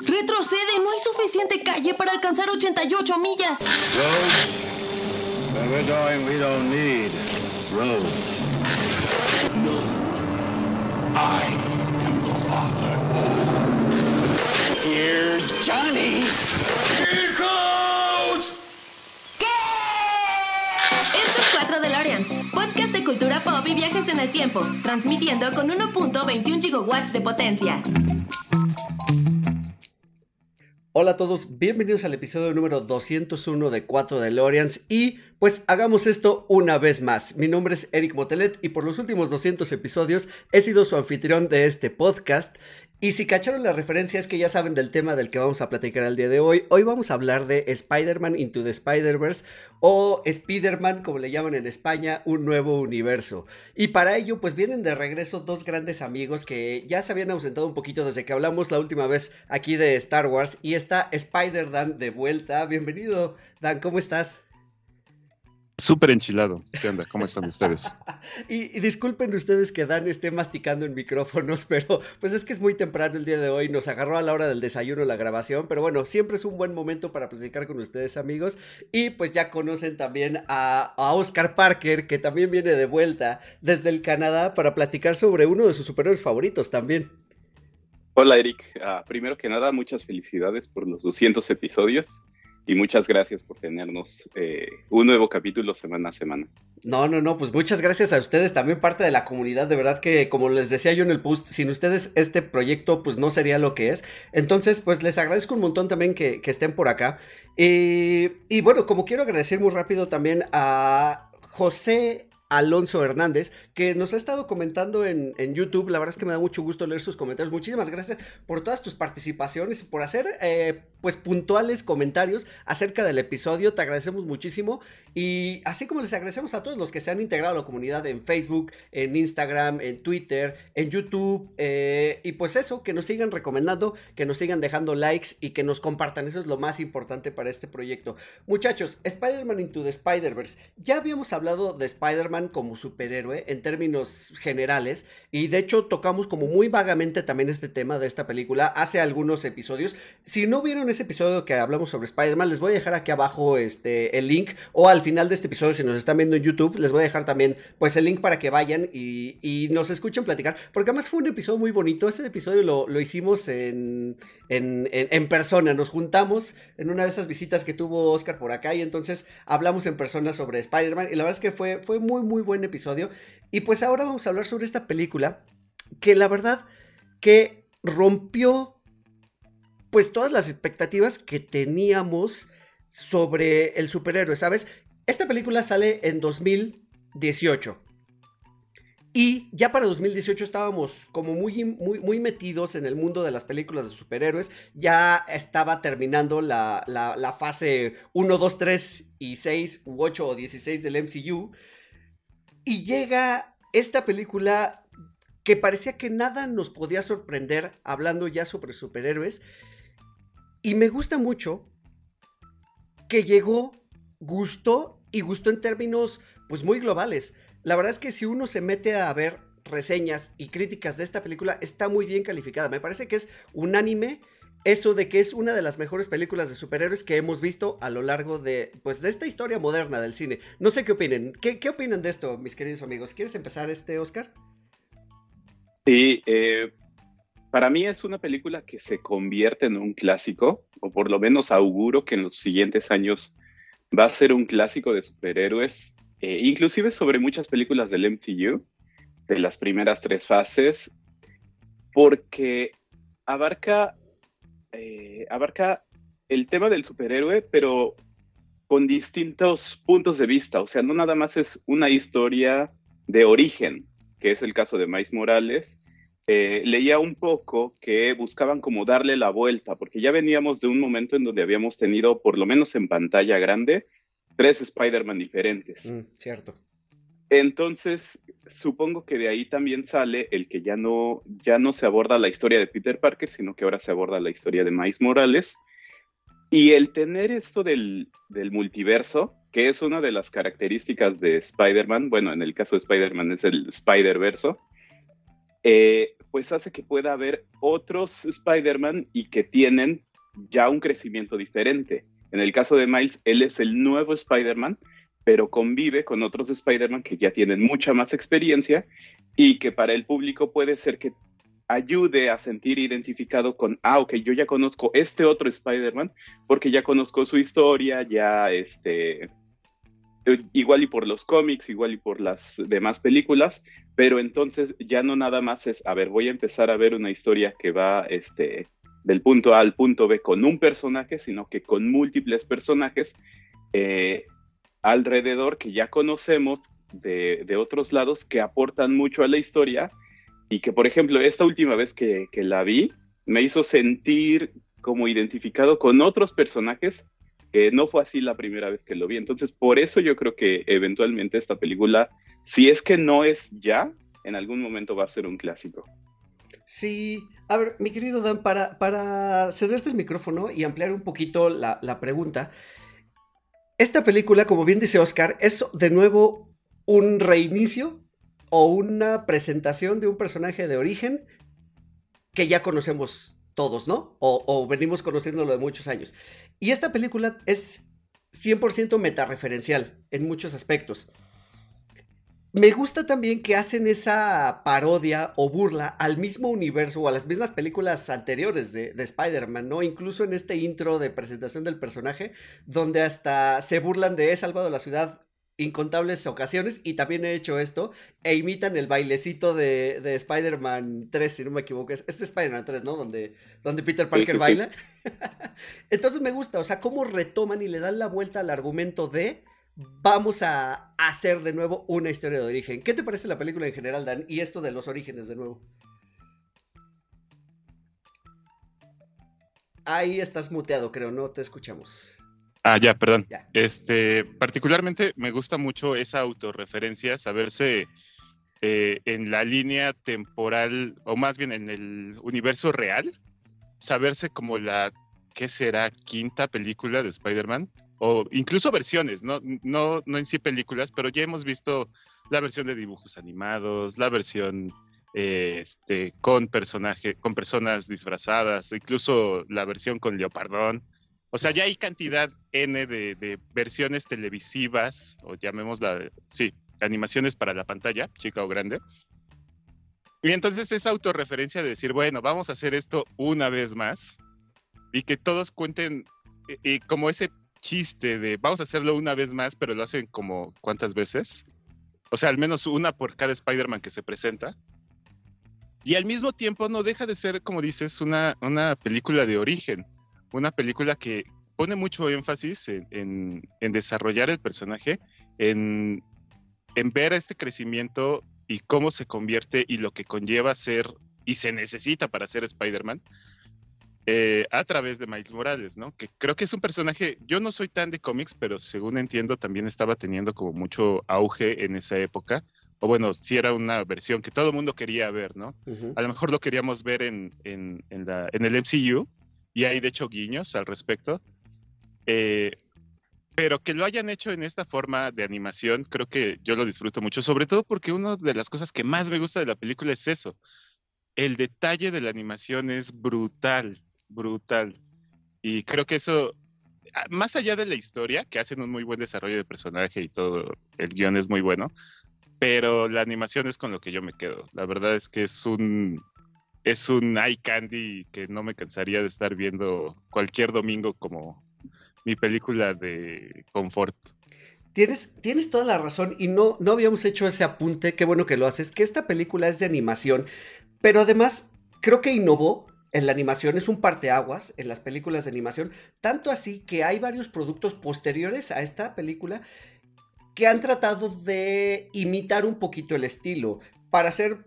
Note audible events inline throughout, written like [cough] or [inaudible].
Retrocede, no hay suficiente calle para alcanzar 88 millas. Roads? Where we're going, we don't need roads. I am your father. Here's Johnny. Here goes! Esto es 4 DeLoreans, podcast de cultura pop y viajes en el tiempo, transmitiendo con 1.21 gigawatts de potencia. Hola a todos, bienvenidos al episodio número 201 de 4 DeLoreans y pues hagamos esto una vez más. Mi nombre es Eric Motelet y por los últimos 200 episodios he sido su anfitrión de este podcast y si cacharon la referencia es que ya saben del tema del que vamos a platicar el día de hoy. Hoy vamos a hablar de Spider-Man Into the Spider-Verse o Spider-Man como le llaman en España, un nuevo universo. Y para ello pues vienen de regreso dos grandes amigos que ya se habían ausentado un poquito desde que hablamos la última vez aquí de Star Wars y está Spider-Dan de vuelta. Bienvenido Dan, ¿cómo estás? Súper enchilado. ¿Qué onda? ¿Cómo están ustedes? [laughs] y, y, disculpen ustedes que Dan esté masticando en micrófonos, [laughs] pero pues es que es muy temprano el día de hoy, nos agarró a la hora del desayuno la grabación, pero bueno, siempre es un buen momento para platicar con ustedes amigos y pues ya conocen también a, a Oscar Parker, que también viene de vuelta desde el Canadá para platicar sobre uno de sus superhéroes favoritos también. Hola Eric, uh, primero que nada muchas felicidades por los 200 episodios y muchas gracias por tenernos eh, un nuevo capítulo semana a semana. No, no, no, pues muchas gracias a ustedes, también parte de la comunidad, de verdad que como les decía yo en el post, sin ustedes este proyecto pues no sería lo que es. Entonces pues les agradezco un montón también que, que estén por acá. Y, y bueno, como quiero agradecer muy rápido también a José Alonso Hernández, que nos ha estado comentando en, en, YouTube. La verdad es que me da mucho gusto leer sus comentarios. Muchísimas gracias por todas tus participaciones y por hacer eh, pues puntuales comentarios acerca del episodio. Te agradecemos muchísimo. Y así como les agradecemos a todos los que se han integrado a la comunidad en Facebook, en Instagram, en Twitter, en YouTube. Eh, y pues eso, que nos sigan recomendando, que nos sigan dejando likes y que nos compartan. Eso es lo más importante para este proyecto. Muchachos, Spider-Man Into the Spider-Verse. Ya habíamos hablado de Spider-Man como superhéroe en términos generales y de hecho tocamos como muy vagamente también este tema de esta película hace algunos episodios. Si no vieron ese episodio que hablamos sobre Spider-Man, les voy a dejar aquí abajo este, el link o al final de este episodio si nos están viendo en YouTube, les voy a dejar también pues el link para que vayan y, y nos escuchen platicar porque además fue un episodio muy bonito. Ese episodio lo, lo hicimos en, en, en, en persona, nos juntamos en una de esas visitas que tuvo Oscar por acá y entonces hablamos en persona sobre Spider-Man y la verdad es que fue, fue muy muy buen episodio. Y pues ahora vamos a hablar sobre esta película que la verdad que rompió pues todas las expectativas que teníamos sobre el superhéroe, ¿sabes? Esta película sale en 2018. Y ya para 2018 estábamos como muy, muy, muy metidos en el mundo de las películas de superhéroes. Ya estaba terminando la, la, fase 1, 2, 3 y 6 u 8 o 16 del MCU. Y llega esta película que parecía que nada nos podía sorprender hablando ya sobre superhéroes. Y me gusta mucho que llegó, gustó y gustó en términos pues muy globales. La verdad es que si uno se mete a ver reseñas y críticas de esta película, está muy bien calificada. Me parece que es unánime eso de que es una de las mejores películas de superhéroes que hemos visto a lo largo de, pues, de esta historia moderna del cine. No sé qué opinen. ¿Qué, qué opinan de esto, mis queridos amigos? ¿Quieres empezar este, Oscar? Sí, eh, para mí es una película que se convierte en un clásico, o por lo menos auguro que en los siguientes años va a ser un clásico de superhéroes, eh, inclusive sobre muchas películas del MCU, de las primeras tres fases, porque abarca eh, abarca el tema del superhéroe, pero con distintos puntos de vista. O sea, no nada más es una historia de origen, que es el caso de Mais Morales. Eh, leía un poco que buscaban como darle la vuelta, porque ya veníamos de un momento en donde habíamos tenido, por lo menos en pantalla grande, tres Spider-Man diferentes. Mm, cierto. Entonces, supongo que de ahí también sale el que ya no, ya no se aborda la historia de Peter Parker, sino que ahora se aborda la historia de Miles Morales. Y el tener esto del, del multiverso, que es una de las características de Spider-Man, bueno, en el caso de Spider-Man es el Spider-Verso, eh, pues hace que pueda haber otros Spider-Man y que tienen ya un crecimiento diferente. En el caso de Miles, él es el nuevo Spider-Man, pero convive con otros Spider-Man que ya tienen mucha más experiencia y que para el público puede ser que ayude a sentir identificado con, ah, ok, yo ya conozco este otro Spider-Man porque ya conozco su historia, ya este, igual y por los cómics, igual y por las demás películas, pero entonces ya no nada más es, a ver, voy a empezar a ver una historia que va este, del punto A al punto B con un personaje, sino que con múltiples personajes eh, alrededor que ya conocemos de, de, otros lados que aportan mucho a la historia y que, por ejemplo, esta última vez que, que la vi, me hizo sentir como identificado con otros personajes que no fue así la primera vez que lo vi. Entonces, por eso yo creo que eventualmente esta película, si es que no es ya, en algún momento va a ser un clásico. Sí, a ver, mi querido Dan, para, para cederte el micrófono y ampliar un poquito la, la pregunta, esta película, como bien dice Oscar, es de nuevo un reinicio o una presentación de un personaje de origen que ya conocemos todos, ¿no? O, venimos conociéndolo de muchos años. Y esta película es 100% metareferencial en muchos aspectos. Me gusta también que hacen esa parodia o burla al mismo universo o a las mismas películas anteriores de, de Spider-Man, ¿no? Incluso en este intro de presentación del personaje, donde hasta se burlan de he salvado la ciudad incontables ocasiones y también he hecho esto e imitan el bailecito de, de Spider-Man 3, si no me equivoco. Es este Spider-Man 3, ¿no? Donde, donde Peter Parker baila. [laughs] Entonces me gusta, o sea, cómo retoman y le dan la vuelta al argumento de vamos a hacer de nuevo una historia de origen. ¿Qué te parece la película en general, Dan? Y esto de los orígenes de nuevo. Ahí estás muteado, creo, no te escuchamos. Ah, ya, perdón. Este, particularmente me gusta mucho esa autorreferencia, saberse eh, en la línea temporal, o más bien en el universo real, saberse como la, ¿qué será? Quinta película de Spider-Man, o incluso versiones, ¿no? No, no en sí películas, pero ya hemos visto la versión de dibujos animados, la versión eh, este, con personaje, con personas disfrazadas, incluso la versión con Leopardón. O sea, ya hay cantidad N de, versiones televisivas, o llamémosla, sí, animaciones para la pantalla, chica o grande. Y entonces esa autorreferencia de decir, bueno, vamos a hacer esto una vez más, y que todos cuenten y, como ese chiste de vamos a hacerlo una vez más, pero lo hacen como cuántas veces. O sea, al menos una por cada Spider-Man que se presenta. Y al mismo tiempo no deja de ser, como dices, una, una película de origen una película que pone mucho énfasis en, desarrollar el personaje, en, ver este crecimiento y cómo se convierte y lo que conlleva ser y se necesita para ser Spider-Man eh, a través de Miles Morales, ¿no? Que creo que es un personaje, yo no soy tan de cómics, pero según entiendo también estaba teniendo como mucho auge en esa época. O bueno, si era una versión que todo el mundo quería ver, ¿no? A lo mejor lo queríamos ver en, en, la, en el MCU, y hay de hecho guiños al respecto. Eh, pero que lo hayan hecho en esta forma de animación, creo que yo lo disfruto mucho, sobre todo porque una de las cosas que más me gusta de la película es eso. El detalle de la animación es brutal, brutal. Y creo que eso, ah, más allá de la historia, que hacen un muy buen desarrollo de personaje y todo, el guion es muy bueno, pero la animación es con lo que yo me quedo. La verdad es que es un, es un eye candy que no me cansaría de estar viendo cualquier domingo como mi película de confort. Tienes, tienes toda la razón y no, no habíamos hecho ese apunte, qué bueno que lo haces, que esta película es de animación, pero además creo que innovó en la animación, es un parteaguas en las películas de animación, tanto así que hay varios productos posteriores a esta película que han tratado de imitar un poquito el estilo. Para ser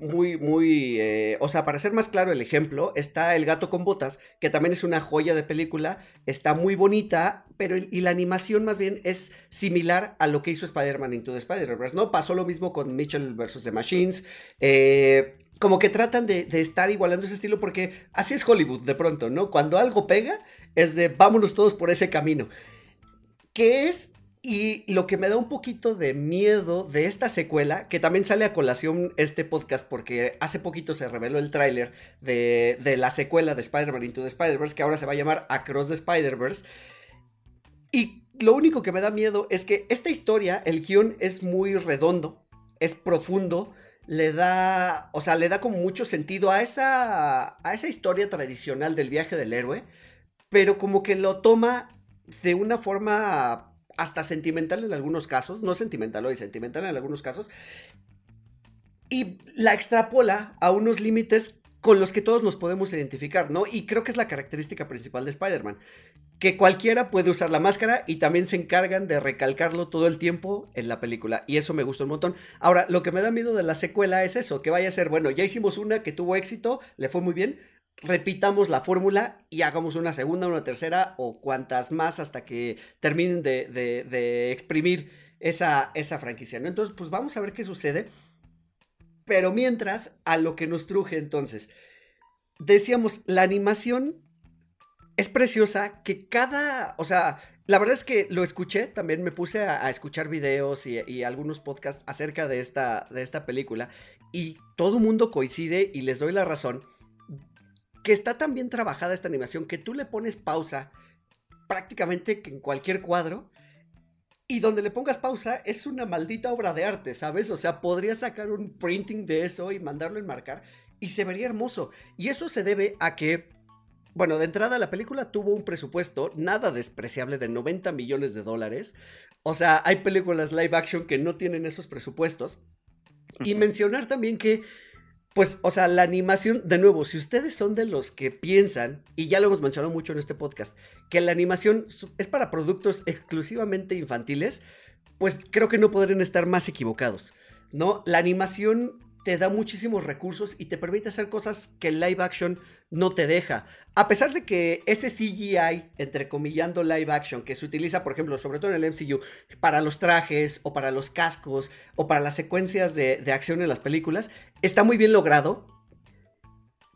muy, muy, eh, o sea, para ser más claro el ejemplo, está El gato con botas, que también es una joya de película, está muy bonita, pero y la animación más bien es similar a lo que hizo Spider-Man Into the Spider-Verse, ¿no? Pasó lo mismo con Mitchell vs. The Machines, eh, como que tratan de, estar igualando ese estilo porque así es Hollywood de pronto, ¿no? Cuando algo pega, es de vámonos todos por ese camino. Que es Y lo que me da un poquito de miedo de esta secuela, que también sale a colación este podcast, porque hace poquito se reveló el tráiler de, de, la secuela de Spider-Man Into the Spider-Verse, que ahora se va a llamar Across the Spider-Verse. Y lo único que me da miedo es que esta historia, el guion es muy redondo, es profundo, le da, o sea, le da como mucho sentido a esa, a esa historia tradicional del viaje del héroe, pero como que lo toma de una forma hasta sentimental en algunos casos, no sentimental hoy, sentimental en algunos casos, y la extrapola a unos límites con los que todos nos podemos identificar, ¿no? Y creo que es la característica principal de Spider-Man, que cualquiera puede usar la máscara y también se encargan de recalcarlo todo el tiempo en la película, y eso me gustó un montón. Ahora, lo que me da miedo de la secuela es eso, que vaya a ser, bueno, ya hicimos una que tuvo éxito, le fue muy bien, repitamos la fórmula y hagamos una segunda, una tercera o cuantas más hasta que terminen de, exprimir esa, esa franquicia, ¿no? Entonces, pues vamos a ver qué sucede. Pero mientras, a lo que nos truje entonces, decíamos, la animación es preciosa, que cada, o sea, la verdad es que lo escuché, también me puse a, escuchar videos y, y, algunos podcasts acerca de esta, de esta película y todo mundo coincide y les doy la razón que está tan bien trabajada esta animación que tú le pones pausa prácticamente en cualquier cuadro y donde le pongas pausa es una maldita obra de arte, ¿sabes? O sea, podrías sacar un printing de eso y mandarlo a enmarcar y se vería hermoso. Y eso se debe a que, bueno, de entrada la película tuvo un presupuesto nada despreciable de 90 millones de dólares. O sea, hay películas live action que no tienen esos presupuestos. Y mencionar también que pues, o sea, la animación, de nuevo, si ustedes son de los que piensan, y ya lo hemos mencionado mucho en este podcast, que la animación es para productos exclusivamente infantiles, pues creo que no podrían estar más equivocados, ¿no? La animación te da muchísimos recursos y te permite hacer cosas que el live action no te deja. A pesar de que ese CGI, entrecomillando live action, que se utiliza, por ejemplo, sobre todo en el MCU, para los trajes o para los cascos o para las secuencias de, de acción en las películas, está muy bien logrado.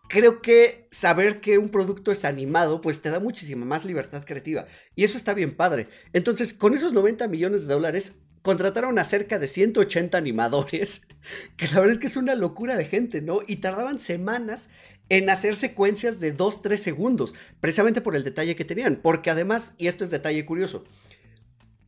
Creo que saber que un producto es animado, pues te da muchísima más libertad creativa. Y eso está bien padre. Entonces, con esos 90 millones de dólares, contrataron a cerca de 180 animadores, [laughs] que la verdad es que es una locura de gente, ¿no? Y tardaban semanas en hacer secuencias de 2-3 segundos, precisamente por el detalle que tenían, porque además, y esto es detalle curioso,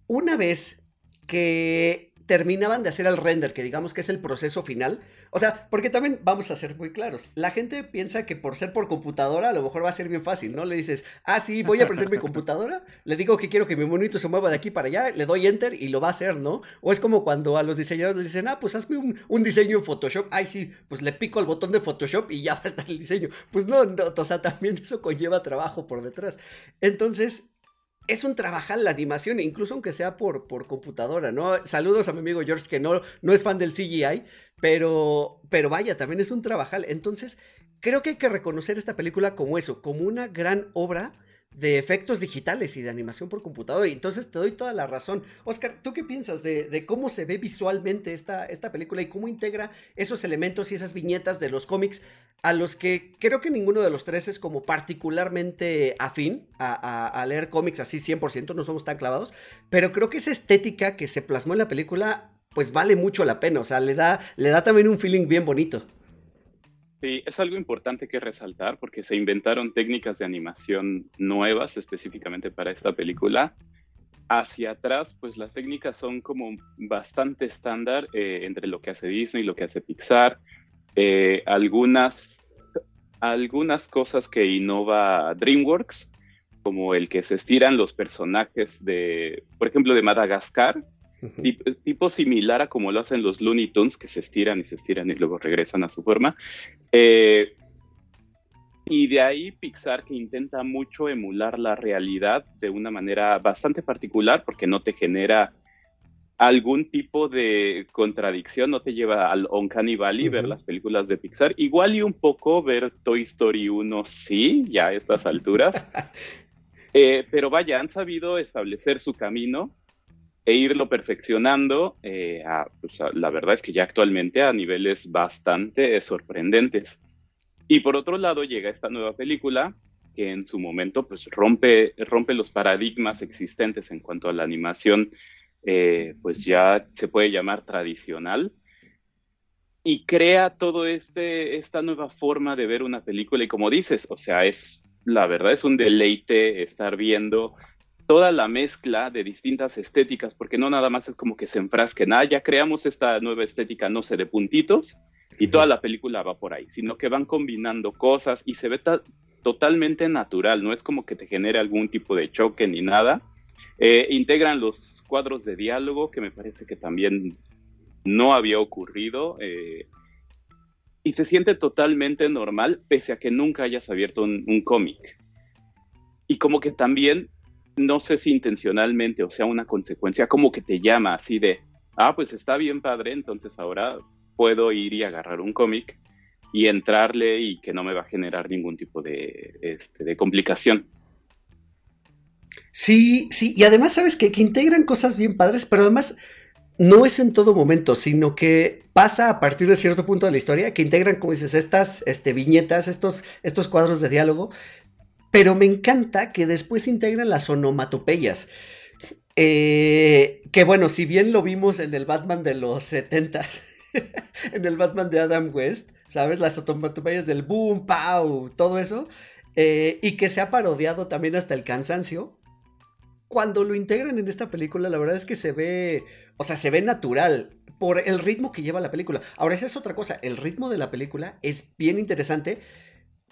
una vez que terminaban de hacer el render, que digamos que es el proceso final, o sea, porque también vamos a ser muy claros. La gente piensa que por ser por computadora a lo mejor va a ser bien fácil, ¿no? Le dices, ah, sí, voy a prender mi computadora, le digo que quiero que mi monito se mueva de aquí para allá, le doy enter y lo va a hacer, ¿no? O es como cuando a los diseñadores les dicen, ah, pues hazme un, diseño en Photoshop. Ay, sí, pues le pico el botón de Photoshop y ya [laughs] va a estar el diseño. Pues no, no o sea, también eso conlleva trabajo por detrás. Entonces, es un trabajar la animación, incluso aunque sea por, por computadora, ¿no? Saludos a mi amigo George, que no, no es fan del CGI, pero, pero vaya, también es un trabajar. Entonces, creo que hay que reconocer esta película como eso, como una gran obra de efectos digitales y de animación por computadora. Y entonces te doy toda la razón. Oscar, ¿tú qué piensas de, cómo se ve visualmente esta, esta película y cómo integra esos elementos y esas viñetas de los cómics a los que creo que ninguno de los tres es como particularmente afín a, leer cómics así 100%, no somos tan clavados, pero creo que esa estética que se plasmó en la película pues vale mucho la pena, o sea, le da, le da también un feeling bien bonito. Sí, es algo importante que resaltar porque se inventaron técnicas de animación nuevas específicamente para esta película. Hacia atrás, pues las técnicas son como bastante estándar eh, entre lo que hace Disney y lo que hace Pixar. Eh, algunas, algunas cosas que innova DreamWorks, como el que se estiran los personajes de, por ejemplo, de Madagascar, tipo, similar a como lo hacen los Looney Tunes, que se estiran y se estiran y luego regresan a su forma. Eh, y de ahí Pixar que intenta mucho emular la realidad de una manera bastante particular porque no te genera algún tipo de contradicción, no te lleva al Uncanny Valley ver las películas de Pixar. Igual y un poco ver Toy Story 1, sí, ya a estas alturas. [laughs] Eh, pero vaya, han sabido establecer su camino e irlo perfeccionando. Eh, pues, la verdad es que ya actualmente a niveles bastante sorprendentes. Y por otro lado llega esta nueva película que en su momento pues rompe, rompe los paradigmas existentes en cuanto a la animación eh, pues ya se puede llamar tradicional, y crea todo este, esta nueva forma de ver una película, y como dices, o sea, es, la verdad es un deleite estar viendo toda la mezcla de distintas estéticas, porque no nada más es como que se enfrasquen, ah, ya creamos esta nueva estética, no sé, de puntitos, y toda la película va por ahí, sino que van combinando cosas y se ve totalmente natural, no es como que te genere algún tipo de choque ni nada. Eh, integran los cuadros de diálogo, que me parece que también no había ocurrido. Eh, y se siente totalmente normal, pese a que nunca hayas abierto un cómic. Y como que también no sé si intencionalmente o sea una consecuencia, como que te llama así de, ah, pues está bien padre, entonces ahora puedo ir y agarrar un cómic y entrarle y que no me va a generar ningún tipo de, este, de complicación. Sí, sí, y además sabes que, que integran cosas bien padres, pero además no es en todo momento, sino que pasa a partir de cierto punto de la historia, que integran, como dices, estas este, viñetas, estos, estos cuadros de diálogo, pero me encanta que después integran las onomatopeyas. Eh, que bueno, si bien lo vimos en el Batman de los 70 [laughs] en el Batman de Adam West, ¿sabes? Las onomatopeyas del boom, pow, todo eso. Eh, y que se ha parodiado también hasta el cansancio. Cuando lo integran en esta película, la verdad es que se ve, o sea, se ve natural por el ritmo que lleva la película. Ahora, esa es otra cosa, el ritmo de la película es bien interesante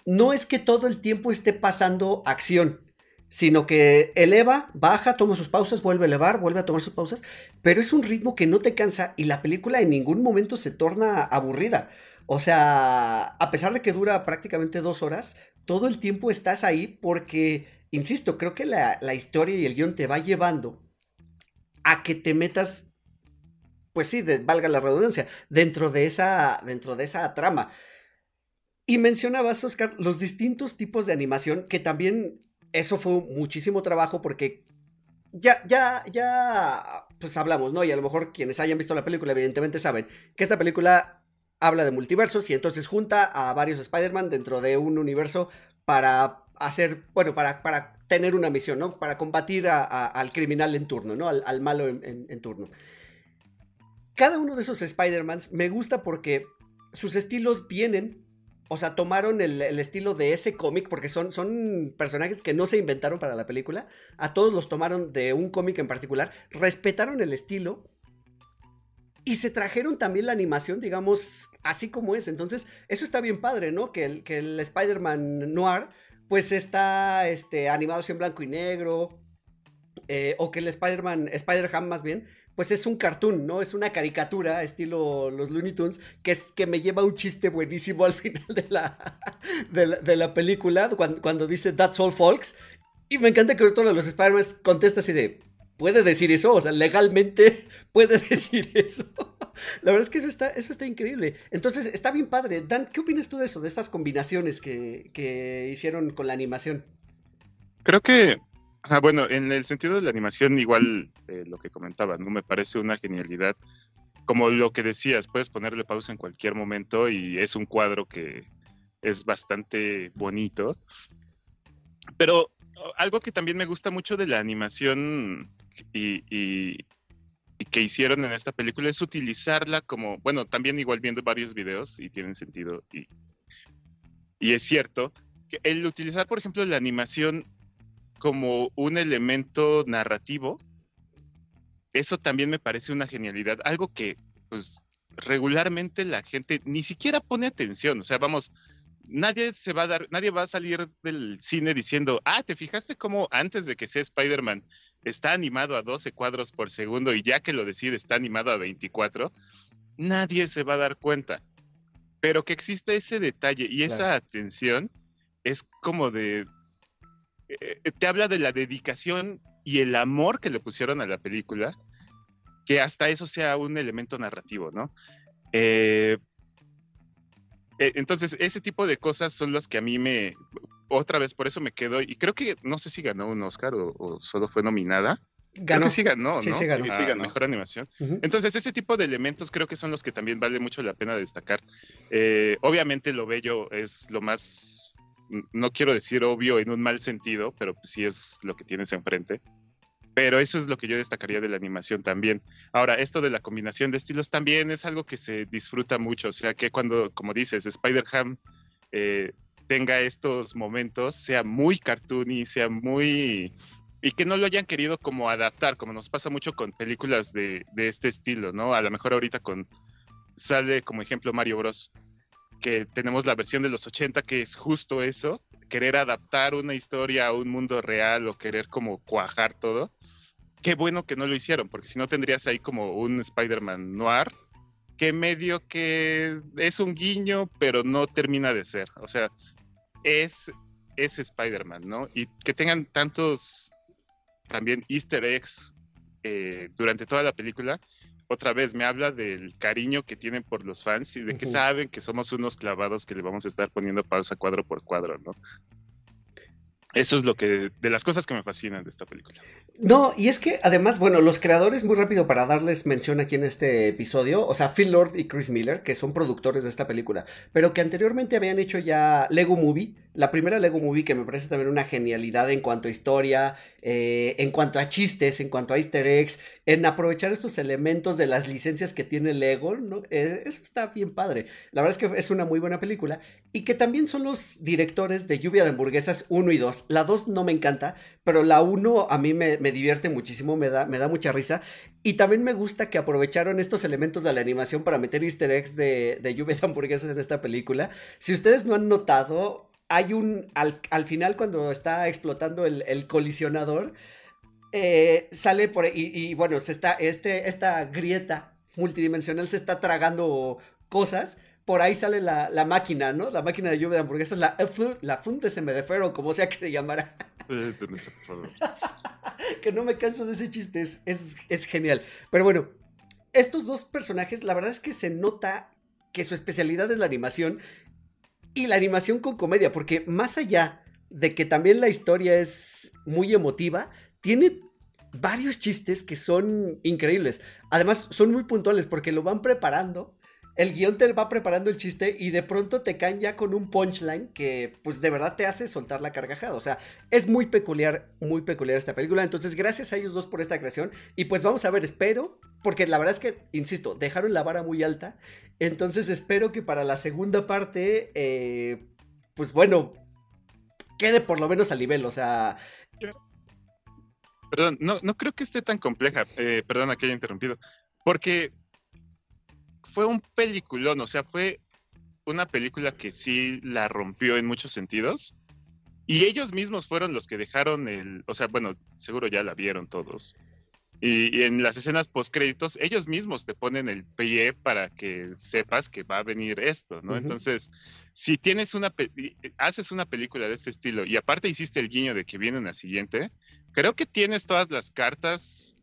no es que todo el tiempo esté pasando acción, sino que eleva, baja, toma sus pausas, vuelve a elevar, vuelve a tomar sus pausas, pero es un ritmo que no te cansa y la película en ningún momento se torna aburrida. O sea, a pesar de que dura prácticamente dos horas, todo el tiempo estás ahí porque, insisto, creo que la, historia y el guion te va llevando a que te metas, pues sí, valga la redundancia, dentro de esa, dentro de esa trama. Y mencionabas, Oscar, los distintos tipos de animación, que también eso fue muchísimo trabajo porque ya, ya, ya, pues hablamos, ¿no? Y a lo mejor quienes hayan visto la película evidentemente saben que esta película habla de multiversos y entonces junta a varios Spider-Man dentro de un universo para hacer, bueno, para, para tener una misión, ¿no? Para combatir al criminal en turno, ¿no? Al, malo en, en turno. Cada uno de esos Spider-Mans me gusta porque sus estilos vienen o sea, tomaron el, estilo de ese cómic, porque son, son personajes que no se inventaron para la película. A todos los tomaron de un cómic en particular. Respetaron el estilo. Y se trajeron también la animación, digamos, así como es. Entonces, eso está bien padre, ¿no? Que el, que el Spider-Man Noir, pues está este, animado en blanco y negro. Eh, o que el Spider-Man, Spider-Ham más bien, pues es un cartoon, ¿no? Es una caricatura estilo los Looney Tunes que, es, que me lleva un chiste buenísimo al [laughs] final de la, de la, película cuando, dice That's all folks. Y me encanta que todos los Spider-Man contesta así de, ¿puede decir eso? O sea, legalmente [laughs] puede decir eso. La verdad es que eso está, eso está increíble. Entonces, está bien padre. Dan, ¿qué opinas tú de eso? De estas combinaciones que, que hicieron con la animación. Creo que Ah, bueno, en el sentido de la animación, igual eh, lo que comentaba, ¿no? Me parece una genialidad. Como lo que decías, puedes ponerle pausa en cualquier momento y es un cuadro que es bastante bonito. Pero algo que también me gusta mucho de la animación y, y, que hicieron en esta película es utilizarla como, bueno, también igual viendo varios videos y tienen sentido y, y es cierto, que el utilizar, por ejemplo, la animación como un elemento narrativo, eso también me parece una genialidad, algo que pues regularmente la gente ni siquiera pone atención, o sea, vamos, nadie se va a dar, nadie va a salir del cine diciendo, ah, ¿te fijaste cómo antes de que sea Spider-Man está animado a 12 cuadros por segundo y ya que lo decide está animado a 24? Nadie se va a dar cuenta. Pero que existe ese detalle y esa atención es como de, te habla de la dedicación y el amor que le pusieron a la película, que hasta eso sea un elemento narrativo, ¿no? Eh, eh, entonces, ese tipo de cosas son las que a mí me, otra vez, por eso me quedo, y creo que, no sé si ganó un Oscar o, solo fue nominada. Ganó. Creo que sí ganó, ¿no? Sí, sí ganó. Mejor animación. Entonces, ese tipo de elementos creo que son los que también vale mucho la pena destacar. obviamente lo bello es lo más no quiero decir obvio en un mal sentido, pero sí es lo que tienes enfrente. Pero eso es lo que yo destacaría de la animación también. Ahora, esto de la combinación de estilos también es algo que se disfruta mucho. O sea, que cuando, como dices, Spider-Ham eh, tenga estos momentos, sea muy cartoony, sea muy... Y que no lo hayan querido como adaptar, como nos pasa mucho con películas de, de este estilo, ¿no? A lo mejor ahorita con... Sale como ejemplo Mario Bros que tenemos la versión de los 80 que es justo eso, querer adaptar una historia a un mundo real o querer como cuajar todo. Qué bueno que no lo hicieron, porque si no tendrías ahí como un Spider-Man noir que medio que es un guiño, pero no termina de ser. O sea, es, es Spider-Man, ¿no? Y que tengan tantos también easter eggs eh, durante toda la película, otra vez me habla del cariño que tienen por los fans y de que saben que somos unos clavados que le vamos a estar poniendo pausa cuadro por cuadro, ¿no? Eso es lo que, de las cosas que me fascinan de esta película. No, y es que además, bueno, los creadores, muy rápido para darles mención aquí en este episodio, o sea, Phil Lord y Chris Miller, que son productores de esta película, pero que anteriormente habían hecho ya Lego Movie, la primera Lego Movie que me parece también una genialidad en cuanto a historia, eh, en cuanto a chistes, en cuanto a easter eggs, en aprovechar estos elementos de las licencias que tiene Lego, ¿no? Eh, eso está bien padre. La verdad es que es una muy buena película y que también son los directores de Lluvia de Hamburguesas 1 y 2. La 2 no me encanta, pero la 1 a mí me, divierte muchísimo, me da, me da mucha risa. Y también me gusta que aprovecharon estos elementos de la animación para meter easter eggs de, de Lluvia de Hamburguesas en esta película. Si ustedes no han notado, hay un, al, final cuando está explotando el, colisionador, eh, sale por y, y, bueno, se está, este, esta grieta multidimensional se está tragando cosas. Por ahí sale la, máquina, ¿no? La máquina de lluvia de hamburguesas, la, la Fundesmedefero, como sea que se llamara. [laughs] que no me canso de ese chiste, es, es genial. Pero bueno, estos dos personajes, la verdad es que se nota que su especialidad es la animación y la animación con comedia, porque más allá de que también la historia es muy emotiva, tiene varios chistes que son increíbles. Además, son muy puntuales porque lo van preparando. El guion te va preparando el chiste y de pronto te caen ya con un punchline que pues de verdad te hace soltar la carcajada. O sea, es muy peculiar, muy peculiar esta película. Entonces, gracias a ellos dos por esta creación. Y pues vamos a ver, espero, porque la verdad es que, insisto, dejaron la vara muy alta entonces espero que para la segunda parte, eh, pues bueno, quede por lo menos al nivel, o sea... Perdón, no, no creo que esté tan compleja, eh, perdona que haya interrumpido, porque fue un peliculón, o sea, fue una película que sí la rompió en muchos sentidos. Y ellos mismos fueron los que dejaron el, o sea, bueno, seguro ya la vieron todos. Y, en las escenas post créditos, ellos mismos te ponen el pie para que sepas que va a venir esto, ¿no? Entonces, si tienes una, haces una película de este estilo y aparte hiciste el guiño de que viene una siguiente, creo que tienes todas las cartas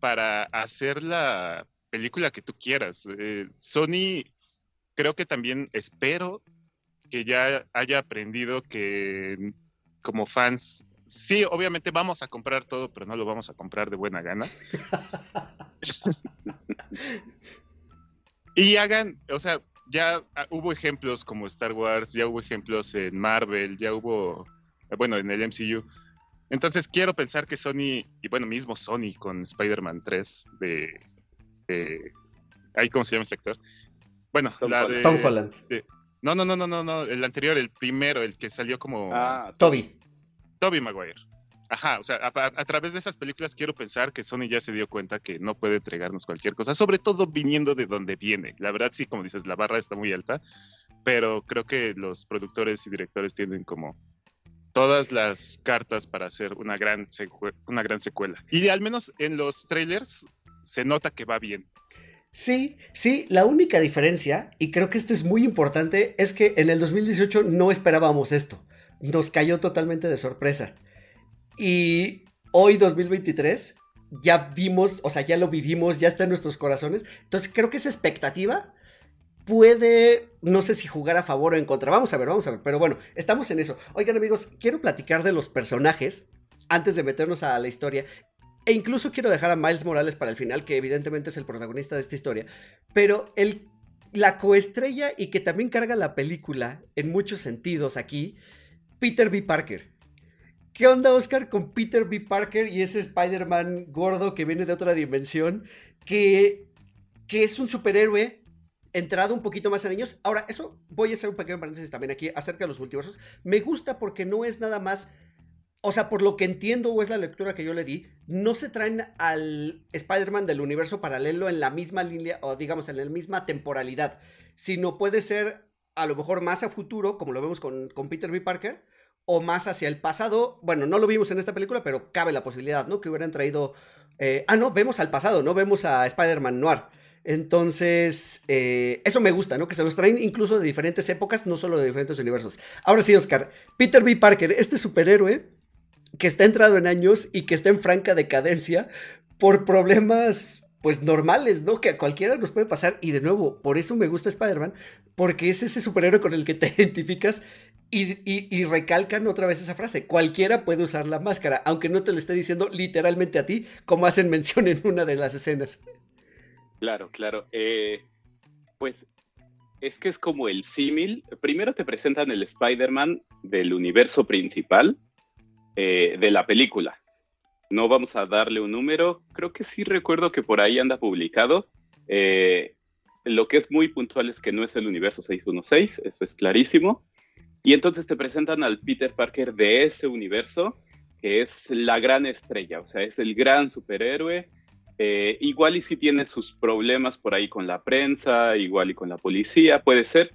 para hacer la película que tú quieras. Eh, Sony, creo que también espero que ya haya aprendido que como fans sí, obviamente vamos a comprar todo, pero no lo vamos a comprar de buena gana. [laughs] y hagan, o sea, ya hubo ejemplos como Star Wars, ya hubo ejemplos en Marvel, ya hubo, bueno, en el MCU. Entonces quiero pensar que Sony, y bueno, mismo Sony con Spider-Man 3 de, de... ¿Cómo se llama este actor? Bueno, la de... Tom Holland. no, no, no, no, no, no, el anterior, el primero, el que salió como... Ah, Toby. Toby Maguire. Ajá, o sea, a, través de esas películas quiero pensar que Sony ya se dio cuenta que no puede entregarnos cualquier cosa, sobre todo viniendo de donde viene. La verdad, sí, como dices, la barra está muy alta, pero creo que los productores y directores tienen como todas las cartas para hacer una gran, una gran secuela. Y al menos en los trailers se nota que va bien. Sí, sí, la única diferencia, y creo que esto es muy importante, es que en el 2018 no esperábamos esto nos cayó totalmente de sorpresa. Y hoy 2023 ya vimos, o sea, ya lo vivimos, ya está en nuestros corazones. Entonces creo que esa expectativa puede, no sé si jugar a favor o en contra. Vamos a ver, vamos a ver. Pero bueno, estamos en eso. Oigan amigos, quiero platicar de los personajes antes de meternos a la historia. E incluso quiero dejar a Miles Morales para el final, que evidentemente es el protagonista de esta historia. Pero el, la coestrella y que también carga la película en muchos sentidos aquí Peter B. Parker. ¿Qué onda, Oscar, con Peter B. Parker y ese Spider-Man gordo que viene de otra dimensión? Que, que es un superhéroe entrado un poquito más a niños. Ahora, eso voy a hacer un pequeño paréntesis también aquí acerca de los multiversos. Me gusta porque no es nada más. O sea, por lo que entiendo o es la lectura que yo le di, no se traen al Spider-Man del universo paralelo en la misma línea o digamos en la misma temporalidad, sino puede ser a lo mejor más a futuro, como lo vemos con, con Peter B. Parker, o más hacia el pasado. Bueno, no lo vimos en esta película, pero cabe la posibilidad, ¿no? Que hubieran traído... Eh, ah, no, vemos al pasado, ¿no? Vemos a Spider-Man Noir. Entonces, eh, eso me gusta, ¿no? Que se los traen incluso de diferentes épocas, no solo de diferentes universos. Ahora sí, Oscar, Peter B. Parker, este superhéroe que está entrado en años y que está en franca decadencia por problemas, pues normales, ¿no? Que a cualquiera nos puede pasar. Y de nuevo, por eso me gusta Spider-Man, porque es ese superhéroe con el que te [laughs] identificas y, y, recalcan otra vez esa frase, cualquiera puede usar la máscara, aunque no te lo esté diciendo literalmente a ti, como hacen mención en una de las escenas. Claro, claro. Eh, pues es que es como el símil. Primero te presentan el Spider-Man del universo principal eh, de la película. No vamos a darle un número. Creo que sí recuerdo que por ahí anda publicado. Eh, lo que es muy puntual es que no es el universo 616, eso es clarísimo. Y entonces te presentan al Peter Parker de ese universo, que es la gran estrella, o sea, es el gran superhéroe eh, igual y si tiene sus problemas por ahí con la prensa, igual y con la policía, puede ser,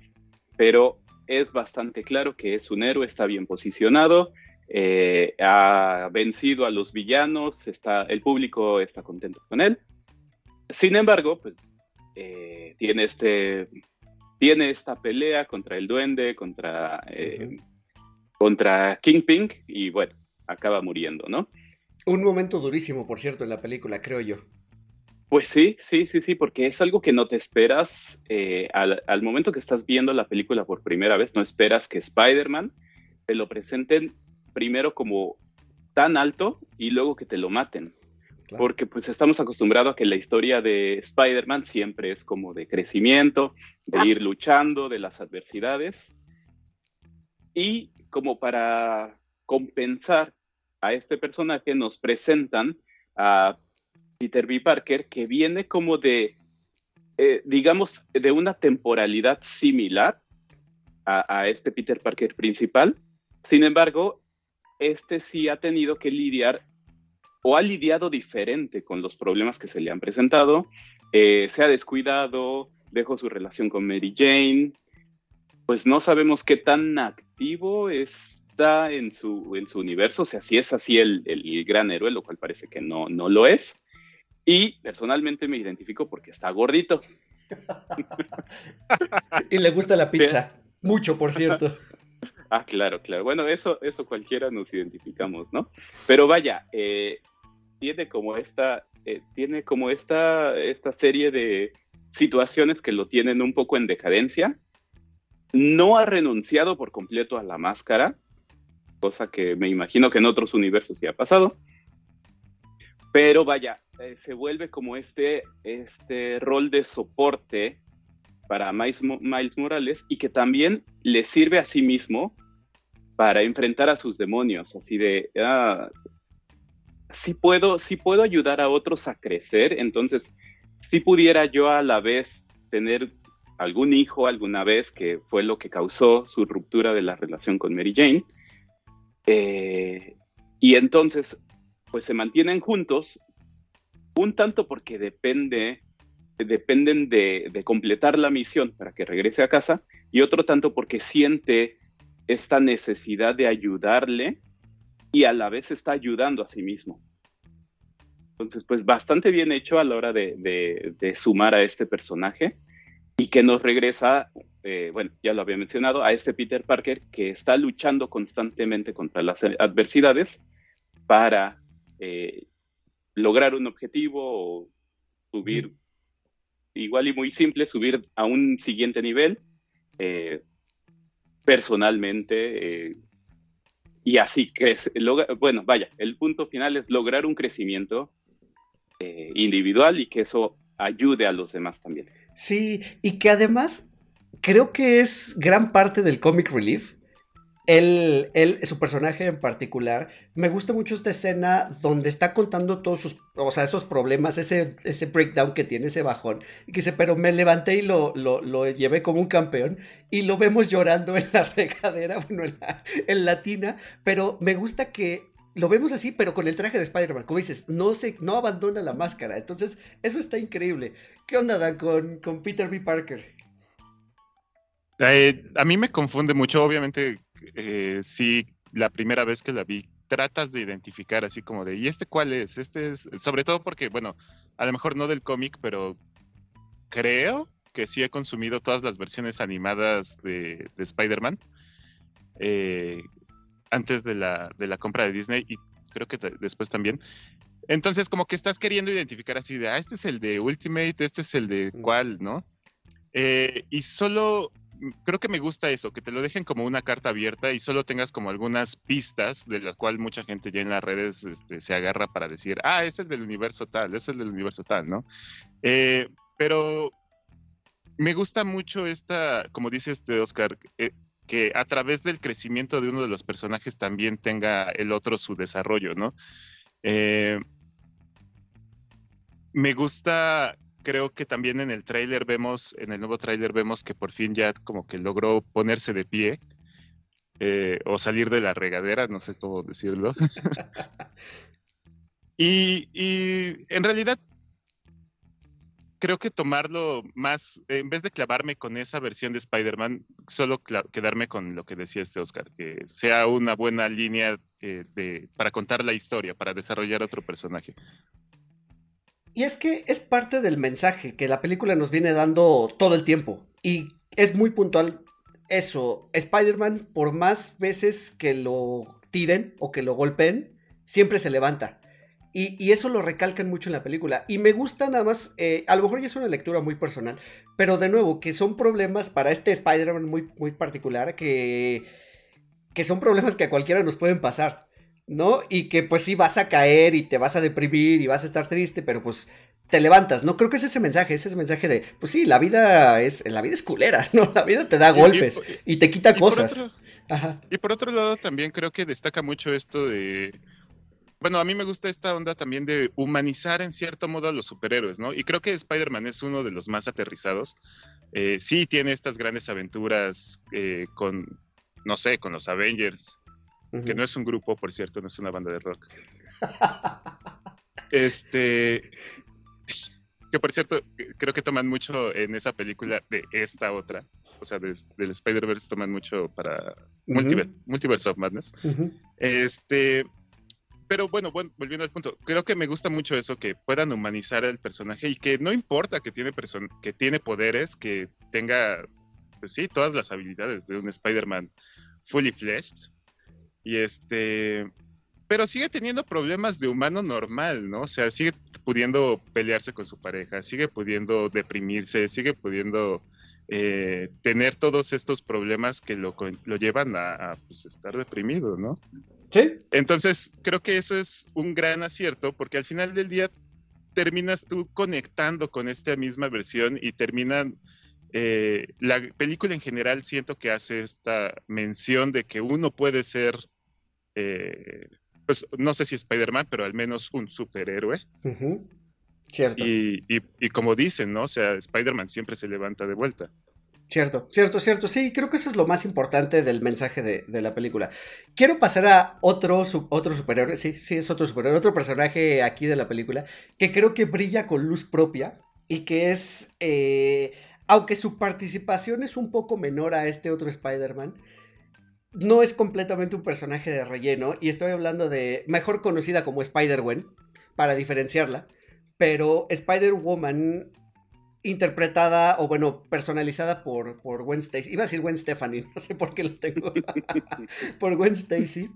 pero es bastante claro que es un héroe, está bien posicionado, eh, ha vencido a los villanos, está, el público está contento con él. Sin embargo, pues eh, tiene, este, tiene esta pelea contra el duende, contra, contra Kingpin y bueno, acaba muriendo, ¿no? Un momento durísimo, por cierto, en la película, creo yo. Pues sí, sí, sí, sí, porque es algo que no te esperas eh, al, momento que estás viendo la película por primera vez, no esperas que Spider-Man te lo presenten primero como tan alto y luego que te lo maten. Porque pues estamos acostumbrados a que la historia de Spider-Man siempre es como de crecimiento, de ir luchando, de las adversidades. Y como para compensar a este personaje nos presentan a Peter B. Parker que viene como de, eh, digamos, de una temporalidad similar a, este Peter Parker principal. Sin embargo, este sí ha tenido que lidiar o ha lidiado diferente con los problemas que se le han presentado. Eh, se ha descuidado, dejó su relación con Mary Jane. Pues no sabemos qué tan activo es en su, en su universo, o sea, si es así el, el, gran héroe, lo cual parece que no, no lo es. Y personalmente me identifico porque está gordito. [laughs] y le gusta la pizza. Mucho, por cierto. [laughs] Ah, claro, claro. Bueno, eso, eso cualquiera nos identificamos, ¿no? Pero vaya, eh, tiene como esta, eh, tiene como esta, esta serie de situaciones que lo tienen un poco en decadencia. No ha renunciado por completo a la máscara, cosa que me imagino que en otros universos sí ha pasado. Pero vaya, eh, se vuelve como este, este rol de soporte para Miles, Morales y que también le sirve a sí mismo para enfrentar a sus demonios, así de, ah, si puedo, si puedo ayudar a otros a crecer, entonces si pudiera yo a la vez tener algún hijo alguna vez, que fue lo que causó su ruptura de la relación con Mary Jane, eh, y entonces, pues se mantienen juntos, un tanto porque depende, dependen de, completar la misión para que regrese a casa, y otro tanto porque siente esta necesidad de ayudarle y a la vez está ayudando a sí mismo. Entonces, pues bastante bien hecho a la hora de, de sumar a este personaje y que nos regresa eh, bueno, ya lo había mencionado, a este Peter Parker que está luchando constantemente contra las adversidades para eh, lograr un objetivo o subir, igual y muy simple, subir a un siguiente nivel eh, personalmente y así crece. Bueno, vaya, el punto final es lograr un crecimiento individual y que eso ayude a los demás también. Sí, y que además creo que es gran parte del comic relief él, él, su personaje en particular, me gusta mucho esta escena donde está contando todos sus, o sea, esos problemas, ese, ese breakdown que tiene, ese bajón, y que dice, pero me levanté y lo, lo, lo llevé como un campeón, y lo vemos llorando en la [laughs] regadera, bueno, en la, en la tina, pero me gusta que lo vemos así, pero con el traje de Spider-Man. Como dices, no, se, no abandona la máscara. Entonces, eso está increíble. ¿Qué onda, Dan, con, con Peter B. Parker? Eh, a mí me confunde mucho, obviamente, eh, sí, la primera vez que la vi, tratas de identificar así como de, ¿y este cuál es? Este es, sobre todo porque, bueno, a lo mejor no del cómic, pero creo que sí he consumido todas las versiones animadas de, de Spider-Man. Eh, antes de la, de la compra de Disney y creo que después también. Entonces, como que estás queriendo identificar así de, ah, este es el de Ultimate, este es el de cuál, ¿no? Eh, y solo creo que me gusta eso, que te lo dejen como una carta abierta y solo tengas como algunas pistas de las cuales mucha gente ya en las redes este, se agarra para decir, ah, es el del universo tal, es el del universo tal, ¿no? Eh, pero me gusta mucho esta, como dice este Oscar, eh, que a través del crecimiento de uno de los personajes también tenga el otro su desarrollo, ¿no? Eh, me gusta, creo que también en el tráiler vemos, en el nuevo tráiler vemos que por fin ya como que logró ponerse de pie eh, o salir de la regadera, no sé cómo decirlo. [laughs] y, y en realidad creo que tomarlo más, en vez de clavarme con esa versión de Spider-Man, solo quedarme con lo que decía este Oscar, que sea una buena línea eh, de, para contar la historia, para desarrollar otro personaje. Y es que es parte del mensaje que la película nos viene dando todo el tiempo. Y es muy puntual eso. Spider-Man, por más veces que lo tiren o que lo golpeen, siempre se levanta. Y, eso lo recalcan mucho en la película. Y me gusta nada más, eh, a lo mejor ya es una lectura muy personal, pero de nuevo, que son problemas para este Spider-Man muy, muy particular, que, que son problemas que a cualquiera nos pueden pasar, ¿no? Y que pues sí vas a caer y te vas a deprimir y vas a estar triste, pero pues te levantas, ¿no? Creo que es ese mensaje, ese mensaje de, pues sí, la vida es, la vida es culera, [laughs] ¿no? La vida te da golpes y, te quita cosas. Y por otro lado, también creo que destaca mucho esto de bueno, a mí me gusta esta onda también de humanizar en cierto modo a los superhéroes, ¿no? Y creo que Spider-Man es uno de los más aterrizados. Eh, sí tiene estas grandes aventuras eh, con, no sé, con los Avengers, que no es un grupo, por cierto, no es una banda de rock. [laughs] este, que por cierto, creo que toman mucho en esa película de esta otra, o sea, del Spider-Verse toman mucho para Multiverse, of Madness. Este, pero bueno, bueno, volviendo al punto, creo que me gusta mucho eso, que puedan humanizar al personaje y que no importa que tiene, que tiene poderes, que tenga, pues sí, todas las habilidades de un Spider-Man fully fleshed. Y este, pero sigue teniendo problemas de humano normal, ¿no? O sea, sigue pudiendo pelearse con su pareja, sigue pudiendo deprimirse, sigue pudiendo eh, tener todos estos problemas que lo, lo llevan a, a pues, estar deprimido, ¿no? Sí. Entonces, creo que eso es un gran acierto porque al final del día terminas tú conectando con esta misma versión y terminan... Eh, la película en general siento que hace esta mención de que uno puede ser, eh, pues no sé si Spider-Man, pero al menos un superhéroe. Cierto. Y, y, como dicen, ¿no? O sea, Spider-Man siempre se levanta de vuelta. Cierto, cierto, cierto. Sí, creo que eso es lo más importante del mensaje de, la película. Quiero pasar a otro, otro superhéroe, sí, sí, es otro superhéroe, otro personaje aquí de la película, que creo que brilla con luz propia y que es, eh, aunque su participación es un poco menor a este otro Spider-Man, no es completamente un personaje de relleno y estoy hablando de, mejor conocida como Spider-Gwen, para diferenciarla, pero Spider-Woman interpretada o bueno, personalizada por, por Gwen Stacy. Iba a decir Gwen Stephanie, [laughs] no sé por qué lo tengo. [laughs] por Gwen Stacy.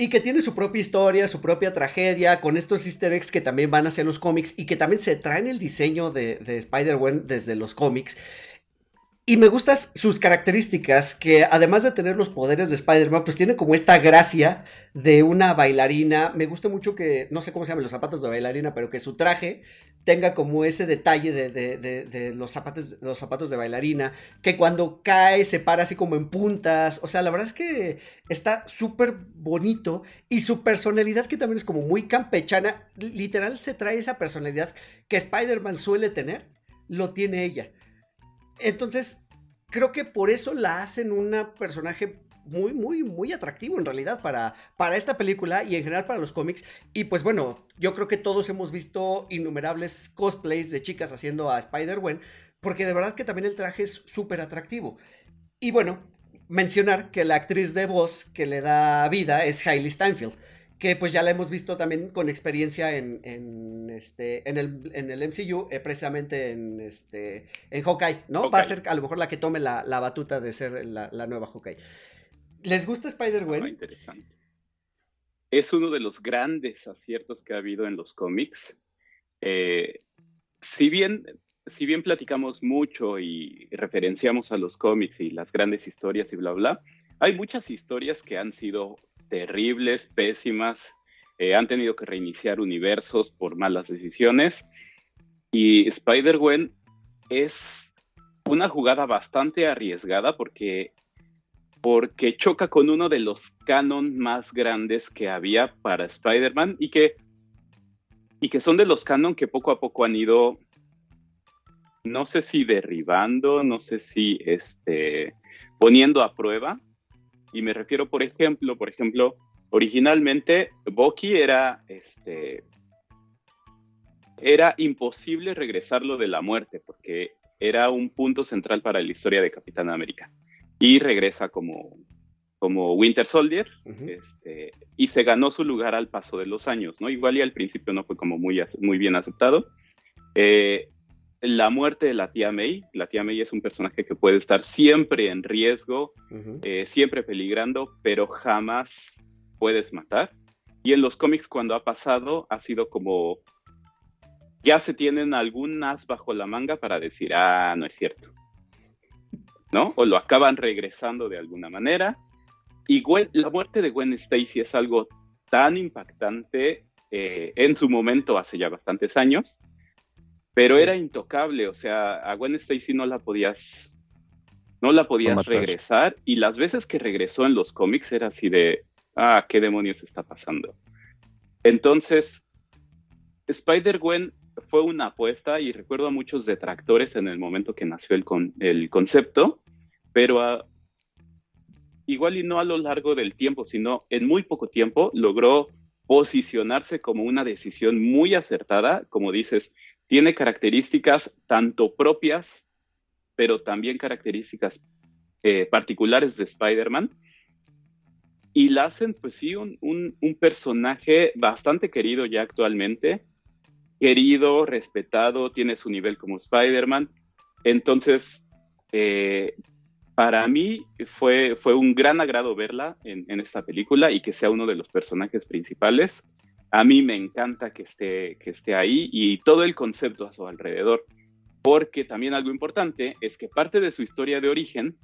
Y que tiene su propia historia, su propia tragedia, con estos easter eggs que también van hacia los cómics y que también se traen el diseño de, de Spider-Gwen desde los cómics. Y me gustan sus características, que además de tener los poderes de Spider-Man, pues tiene como esta gracia de una bailarina. Me gusta mucho que, no sé cómo se llaman los zapatos de bailarina, pero que su traje tenga como ese detalle de, los, zapatos, los zapatos de bailarina, que cuando cae se para así como en puntas. O sea, la verdad es que está súper bonito y su personalidad que también es como muy campechana, literal se trae esa personalidad que Spider-Man suele tener, lo tiene ella. Entonces, creo que por eso la hacen una personaje muy, muy, muy atractivo en realidad para, para esta película y en general para los cómics. Y pues bueno, yo creo que todos hemos visto innumerables cosplays de chicas haciendo a Spider-Gwen, porque de verdad que también el traje es súper atractivo. Y bueno, mencionar que la actriz de voz que le da vida es Hailey Steinfeld que pues ya la hemos visto también con experiencia en, este, en, el, en el MCU, eh, precisamente en, este, en Hawkeye, ¿no? Va a ser a lo mejor la que tome la, batuta de ser la, nueva Hawkeye. ¿Les gusta Spider-Man? Ah, interesante. Es uno de los grandes aciertos que ha habido en los cómics. Eh, si bien si bien platicamos mucho y referenciamos a los cómics y las grandes historias y bla, bla, hay muchas historias que han sido terribles, pésimas, eh, han tenido que reiniciar universos por malas decisiones. Y Spider-Gwen es una jugada bastante arriesgada porque, porque choca con uno de los canon más grandes que había para Spider-Man y que, y que son de los canon que poco a poco han ido, no sé si derribando, no sé si este, poniendo a prueba y me refiero, por ejemplo, por ejemplo, originalmente Bucky era este era imposible regresarlo de la muerte porque era un punto central para la historia de Capitán América. Y regresa como, como Winter Soldier este, y se ganó su lugar al paso de los años, ¿no? Igual y al principio no fue como muy, muy bien aceptado. Eh, la muerte de la tía May. La tía May es un personaje que puede estar siempre en riesgo, eh, siempre peligrando, pero jamás puedes matar. Y en los cómics cuando ha pasado ha sido como ya se tienen algún as bajo la manga para decir, ah, no es cierto. ¿No? O lo acaban regresando de alguna manera. Y la muerte de Gwen Stacy es algo tan impactante eh, en su momento hace ya bastantes años pero era intocable, o sea, a Gwen Stacy no la podías, no la podías regresar y las veces que regresó en los cómics era así de, ah, ¿qué demonios está pasando? Entonces, Spider-Gwen fue una apuesta y recuerdo a muchos detractores en el momento que nació el, el concepto, pero igual y no a lo largo del tiempo, sino en muy poco tiempo logró posicionarse como una decisión muy acertada, como dices, tiene características tanto propias, pero también características eh, particulares de Spider-Man. Y la hacen, pues sí, un, personaje bastante querido ya actualmente. Querido, respetado, tiene su nivel como Spider-Man. Entonces, eh, para mí fue, fue un gran agrado verla en, en, esta película y que sea uno de los personajes principales a mí me encanta que esté, que esté ahí y todo el concepto a su alrededor. Porque también algo importante es que parte de su historia de origen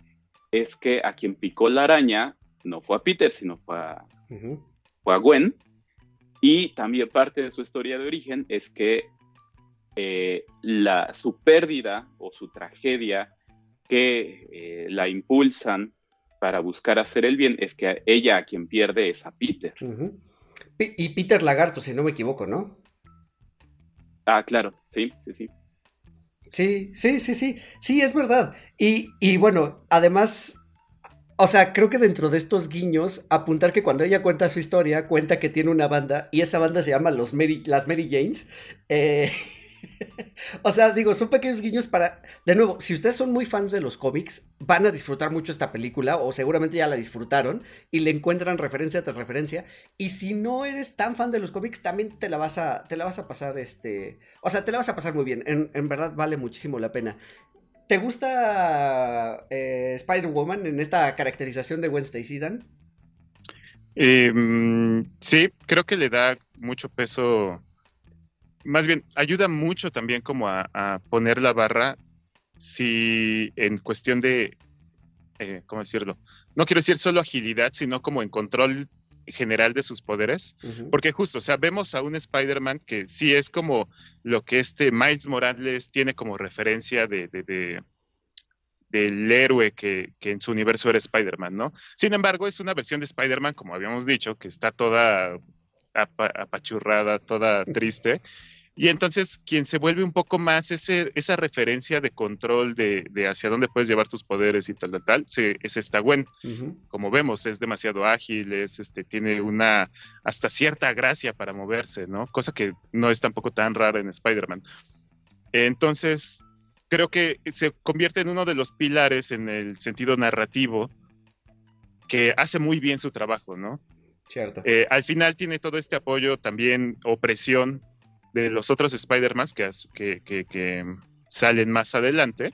es que a quien picó la araña no fue a Peter, sino fue a, fue a Gwen. Y también parte de su historia de origen es que eh, la, su pérdida o su tragedia que eh, la impulsan para buscar hacer el bien es que ella a quien pierde es a Peter. Y Peter Lagarto, si no me equivoco, ¿no? Ah, claro, sí, sí, sí. Sí, sí, sí, sí, sí, es verdad. Y, y bueno, además, o sea, creo que dentro de estos guiños, apuntar que cuando ella cuenta su historia, cuenta que tiene una banda y esa banda se llama los Mary, las Mary Janes. Eh, [laughs] [laughs] o sea, digo, son pequeños guiños para. De nuevo, si ustedes son muy fans de los cómics, van a disfrutar mucho esta película, o seguramente ya la disfrutaron, y le encuentran referencia tras referencia. Y si no eres tan fan de los cómics, también te la vas a, te la vas a pasar, este. O sea, te la vas a pasar muy bien. En, verdad vale muchísimo la pena. ¿Te gusta eh, Spider-Woman en esta caracterización de Gwen Stacy, Dan? Em, sí, creo que le da mucho peso más bien, ayuda mucho también como a, poner la barra si en cuestión de, eh, ¿cómo decirlo? No quiero decir solo agilidad, sino como en control general de sus poderes, porque justo, o sea, vemos a un Spider-Man que sí es como lo que este Miles Morales tiene como referencia de, del héroe que, en su universo era Spider-Man, ¿no? Sin embargo, es una versión de Spider-Man, como habíamos dicho, que está toda apachurrada, toda triste, [laughs] y entonces quien se vuelve un poco más ese, esa referencia de control de, hacia dónde puedes llevar tus poderes y tal, tal, tal, es esta Gwen. Como vemos, es demasiado ágil, es, este, tiene una hasta cierta gracia para moverse, ¿no? Cosa que no es tampoco tan rara en Spider-Man. Entonces, creo que se convierte en uno de los pilares en el sentido narrativo que hace muy bien su trabajo, ¿no? Cierto. Eh, al final tiene todo este apoyo también, opresión de los otros Spider-Man que, que, salen más adelante.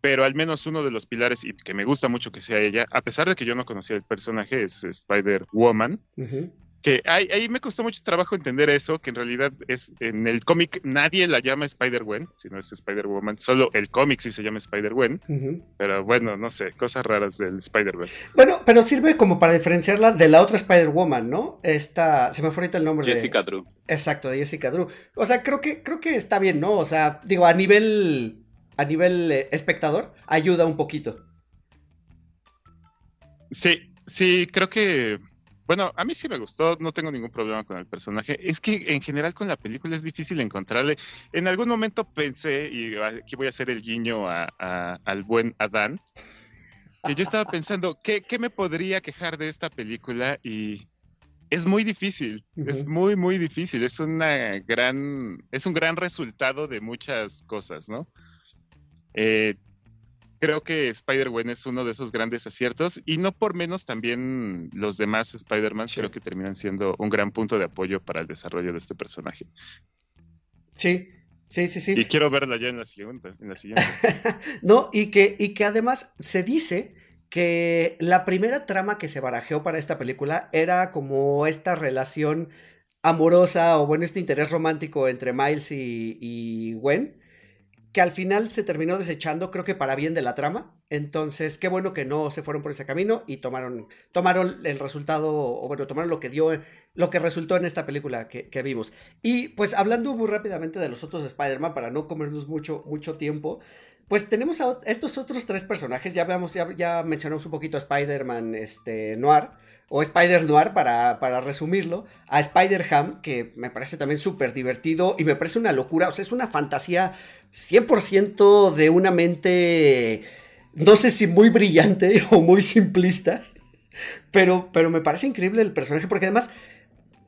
Pero al menos uno de los pilares, y que me gusta mucho que sea ella, a pesar de que yo no conocía el personaje, es Spider-Woman que ahí, me costó mucho trabajo entender eso, que en realidad es en el cómic nadie la llama Spider-Gwen, sino es Spider-Woman, solo el cómic sí se llama Spider-Gwen, pero bueno, no sé, cosas raras del Spider-Verse. Bueno, pero sirve como para diferenciarla de la otra Spider-Woman, ¿no? Esta, se me fue ahorita el nombre Jessica Drew. Exacto, de Jessica Drew. O sea, creo que, creo que está bien, ¿no? O sea, digo, a nivel, a nivel eh, espectador, ayuda un poquito. Sí, sí, creo que bueno, a mí sí me gustó, no tengo ningún problema con el personaje. Es que en general con la película es difícil encontrarle. En algún momento pensé, y aquí voy a hacer el guiño al buen Adán, que yo estaba pensando, ¿qué, me podría quejar de esta película? Y es muy difícil, es muy, muy difícil. Es una gran, es un gran resultado de muchas cosas, ¿no? Eh, creo que Spider-Man es uno de esos grandes aciertos y no por menos también los demás Spider-Man creo que terminan siendo un gran punto de apoyo para el desarrollo de este personaje. Sí, sí, sí, sí. Y quiero verla ya en la siguiente. En la siguiente. [laughs] no, y que, y que además se dice que la primera trama que se barajeó para esta película era como esta relación amorosa o bueno, este interés romántico entre Miles y, y Gwen que al final se terminó desechando, creo que para bien de la trama. Entonces, qué bueno que no se fueron por ese camino y tomaron, tomaron el resultado, o bueno, tomaron lo que dio, lo que resultó en esta película que, vimos. Y pues hablando muy rápidamente de los otros Spider-Man, para no comernos mucho, mucho tiempo, pues tenemos a estos otros tres personajes, ya, veamos, ya, ya mencionamos un poquito a Spider-Man este, Noir o Spider Noir para, para resumirlo, a Spider Ham, que me parece también súper divertido y me parece una locura, o sea, es una fantasía 100% de una mente, no sé si muy brillante [laughs] o muy simplista, pero, pero me parece increíble el personaje porque además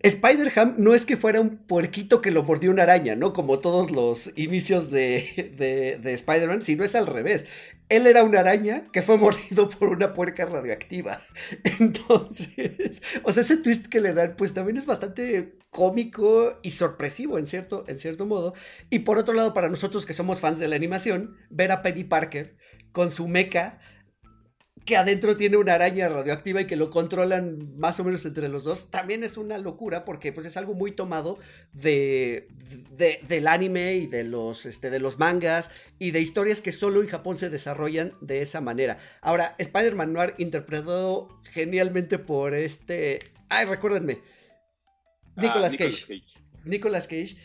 Spider-Ham no es que fuera un puerquito que lo mordió una araña, ¿no? Como todos los inicios de, de, Spider-Man, sino es al revés. Él era una araña que fue mordido por una puerca radioactiva. [laughs] Entonces, o sea, ese twist que le dan, pues también es bastante cómico y sorpresivo en cierto, en cierto modo. Y por otro lado, para nosotros que somos fans de la animación, ver a Penny Parker con su mecha que adentro tiene una araña radioactiva y que lo controlan más o menos entre los dos, también es una locura porque pues es algo muy tomado de, del anime y de los, este, de los mangas y de historias que solo en Japón se desarrollan de esa manera. Ahora, Spider-Man Noir interpretado genialmente por este... Ay, recuérdenme. Ah, Nicolas Cage. Nicolas Cage.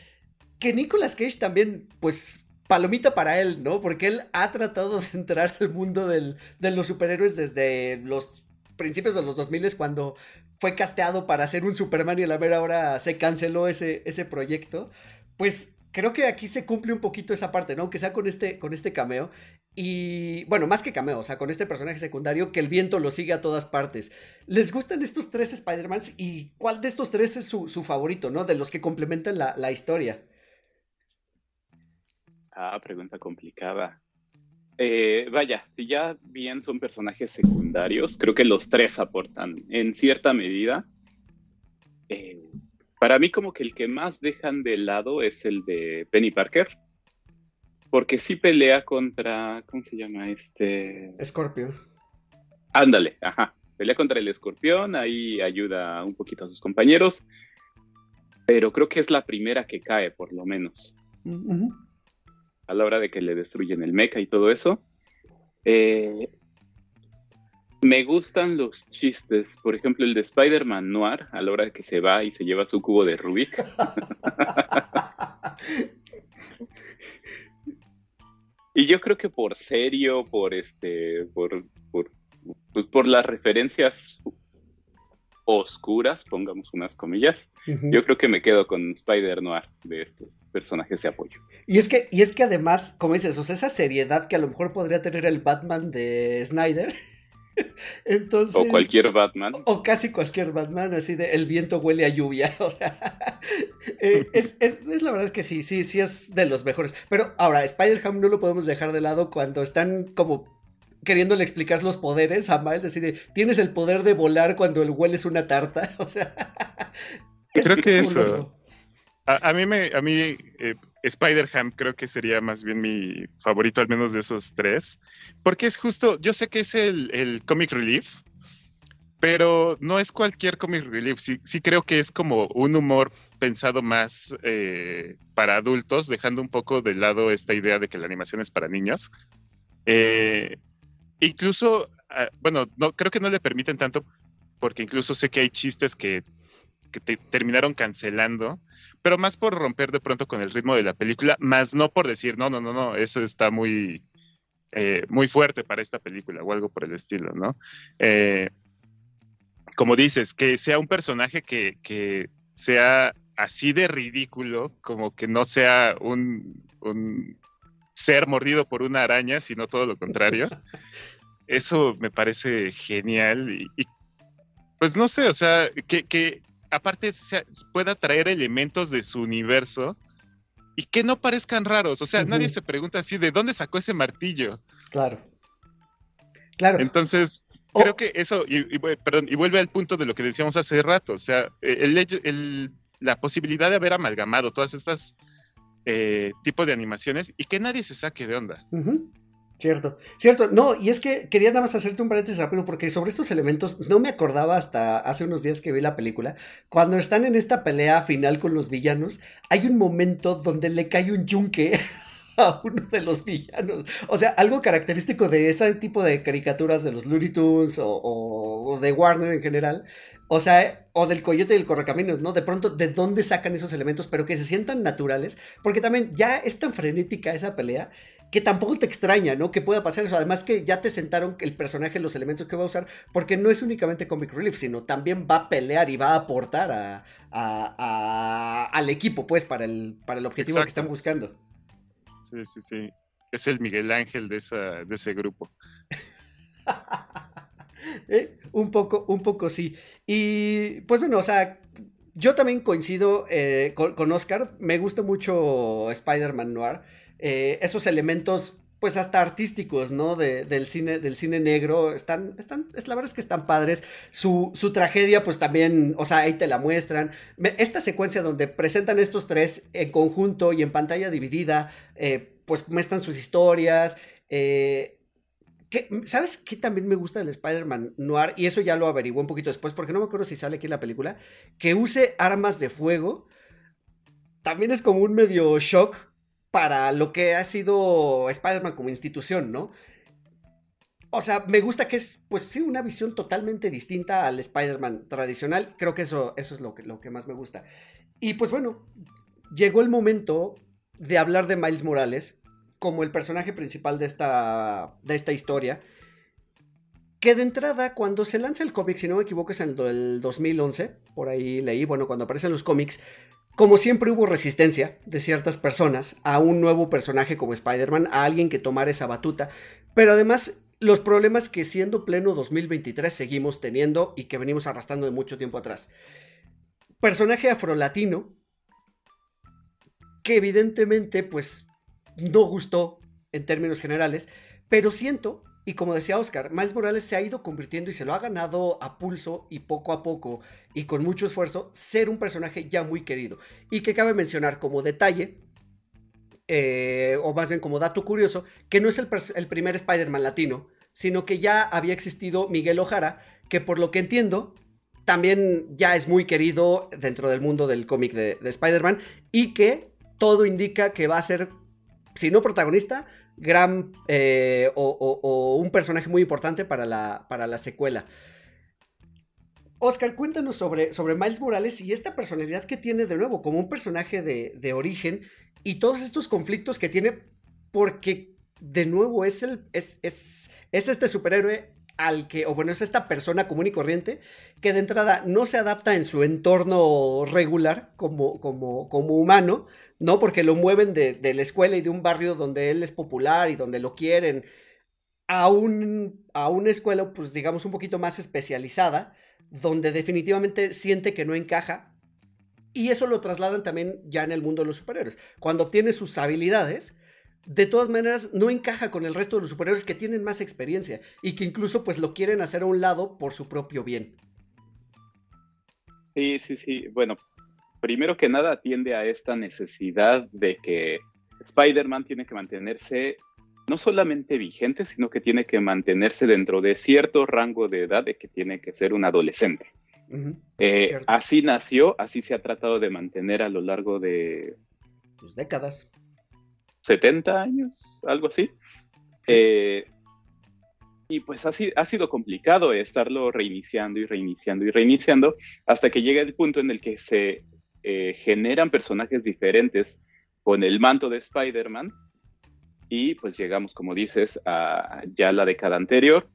Que Nicolas Cage también, pues palomita para él, ¿no? Porque él ha tratado de entrar al mundo de los superhéroes desde los principios de los 2000 cuando fue casteado para ser un Superman y a la mera hora se canceló ese, proyecto. Pues creo que aquí se cumple un poquito esa parte, ¿no? Aunque sea con este, con este cameo. Y bueno, más que cameo, o sea, con este personaje secundario que el viento lo sigue a todas partes. ¿Les gustan estos tres Spider-Mans? ¿Y cuál de estos tres es su, favorito, ¿no? De los que complementan la historia. Ah, pregunta complicada. Eh, vaya, si ya bien son personajes secundarios, creo que los tres aportan en cierta medida. Eh, para mí como que el que más dejan de lado es el de Penny Parker, porque sí pelea contra, ¿cómo se llama este? Escorpio. Ándale, ajá. Pelea contra el escorpión, ahí ayuda un poquito a sus compañeros, pero creo que es la primera que cae, por lo menos a la hora de que le destruyen el mecha y todo eso. Eh, me gustan los chistes, por ejemplo, el de Spider-Man Noir, a la hora de que se va y se lleva su cubo de Rubik. [laughs] y yo creo que por serio, por este, por, por, pues por las referencias oscuras, pongamos unas comillas, yo creo que me quedo con Spider Noir de estos personajes de apoyo. Y es que, y es que además, como dices, o sea, esa seriedad que a lo mejor podría tener el Batman de Snyder. [laughs] Entonces, o cualquier Batman. O casi cualquier Batman, así de el viento huele a lluvia. [laughs] O sea, eh, es, es, la verdad que sí, sí, sí es de los mejores. Pero ahora, Spider-Ham no lo podemos dejar de lado cuando están como queriéndole explicar los poderes a Miles, así de, tienes el poder de volar cuando el huele es una tarta, [laughs] o sea... creo que eso... A, mí, me, a mí eh, Spider-Ham creo que sería más bien mi favorito, al menos de esos tres, porque es justo, yo sé que es el, comic relief, pero no es cualquier comic relief, sí, sí creo que es como un humor pensado más eh, para adultos, dejando un poco de lado esta idea de que la animación es para niños. Eh, Incluso, ah, bueno, no, creo que no le permiten tanto, porque incluso sé que hay chistes que, te terminaron cancelando, pero más por romper de pronto con el ritmo de la película, más no por decir, no, no, no, no, eso está muy, eh, muy fuerte para esta película o algo por el estilo, ¿no? Eh, como dices, que sea un personaje que, que, sea así de ridículo, como que no sea un ser mordido por una araña, sino todo lo contrario. [laughs] Eso me parece genial y, pues no sé, o sea, que, aparte pueda traer elementos de su universo y que no parezcan raros. O sea, nadie se pregunta así, ¿de dónde sacó ese martillo? Claro. Claro. Entonces, creo que eso, y, perdón, y vuelve al punto de lo que decíamos hace rato, o sea, el, el, la posibilidad de haber amalgamado todas estas eh, tipo de animaciones y que nadie se saque de onda. Cierto, cierto. No, y es que quería nada más hacerte un paréntesis rápido porque sobre estos elementos no me acordaba hasta hace unos días que vi la película. Cuando están en esta pelea final con los villanos, hay un momento donde le cae un yunque [laughs] a uno de los villanos. O sea, algo característico de ese tipo de caricaturas de los Looney Tunes o de Warner en general, o sea, o del coyote y el correcaminos, ¿no? De pronto, ¿de dónde sacan esos elementos? Pero que se sientan naturales, porque también ya es tan frenética esa pelea que tampoco te extraña, ¿no? Que pueda pasar eso. Además que ya te sentaron el personaje, los elementos que va a usar, porque no es únicamente comic relief, sino también va a pelear y va a aportar a, al equipo, pues, para el, para el objetivo que están buscando. Sí, sí, sí. Es el Miguel Ángel de, esa, de ese grupo. [laughs] [laughs] ¿Eh? Un poco, un poco sí. Y pues bueno, o sea, yo también coincido eh, con, Oscar. Me gusta mucho Spider-Man Noir. Eh, esos elementos, pues hasta artísticos, ¿no? del, cine, del cine negro. Están, están, es, la verdad es que están padres. Su, tragedia, pues también, o sea, ahí te la muestran. esta secuencia donde presentan estos tres en conjunto y en pantalla dividida, pues muestran sus historias. Eh, ¿Sabes qué también me gusta del Spider-Man Noir? Y eso ya lo averiguó un poquito después, porque no me acuerdo si sale aquí en la película. Que use armas de fuego. También es como un medio shock para lo que ha sido Spider-Man como institución, ¿no? O sea, me gusta que es, pues sí, una visión totalmente distinta al Spider-Man tradicional. Creo que eso, eso es lo que, lo que más me gusta. Y pues bueno, llegó el momento de hablar de Miles Morales como el personaje principal de esta, de esta historia. Que de entrada, cuando se lanza el cómic, si no me equivoco, es en el 2011, por ahí leí, bueno, cuando aparecen los cómics, como siempre hubo resistencia de ciertas personas a un nuevo personaje como Spider-Man, a alguien que tomara esa batuta, pero además los problemas que siendo pleno 2023 seguimos teniendo y que venimos arrastrando de mucho tiempo atrás. Personaje afrolatino que evidentemente pues no gustó en términos generales, pero siento, y como decía Oscar, Miles Morales se ha ido convirtiendo y se lo ha ganado a pulso y poco a poco y con mucho esfuerzo ser un personaje ya muy querido. Y que cabe mencionar como detalle, eh, o más bien como dato curioso, que no es el, primer Spider-Man latino, sino que ya había existido Miguel Ojara, que por lo que entiendo, también ya es muy querido dentro del mundo del cómic de, de Spider-Man y que todo indica que va a ser si no protagonista, gran eh, o, un personaje muy importante para la, para la secuela. Oscar, cuéntanos sobre, sobre Miles Morales y esta personalidad que tiene de nuevo como un personaje de, origen y todos estos conflictos que tiene porque de nuevo es, el, es, es, es este superhéroe al que, o bueno, es esta persona común y corriente que de entrada no se adapta en su entorno regular como, como, como humano, ¿no? Porque lo mueven de, la escuela y de un barrio donde él es popular y donde lo quieren a, un, a una escuela, pues digamos, un poquito más especializada, donde definitivamente siente que no encaja. Y eso lo trasladan también ya en el mundo de los superhéroes. Cuando obtiene sus habilidades, de todas maneras no encaja con el resto de los superhéroes que tienen más experiencia y que incluso pues lo quieren hacer a un lado por su propio bien. Sí, sí, sí. Bueno, primero que nada atiende a esta necesidad de que Spider-Man tiene que mantenerse no solamente vigente, sino que tiene que mantenerse dentro de cierto rango de edad de que tiene que ser un adolescente. Eh, así nació, así se ha tratado de mantener a lo largo de... Pues décadas. 70 años, algo así. Eh, y pues ha, ha, sido complicado estarlo reiniciando y reiniciando y reiniciando hasta que llega el punto en el que se eh, generan personajes diferentes con el manto de Spider-Man y pues llegamos, como dices, a ya la década anterior,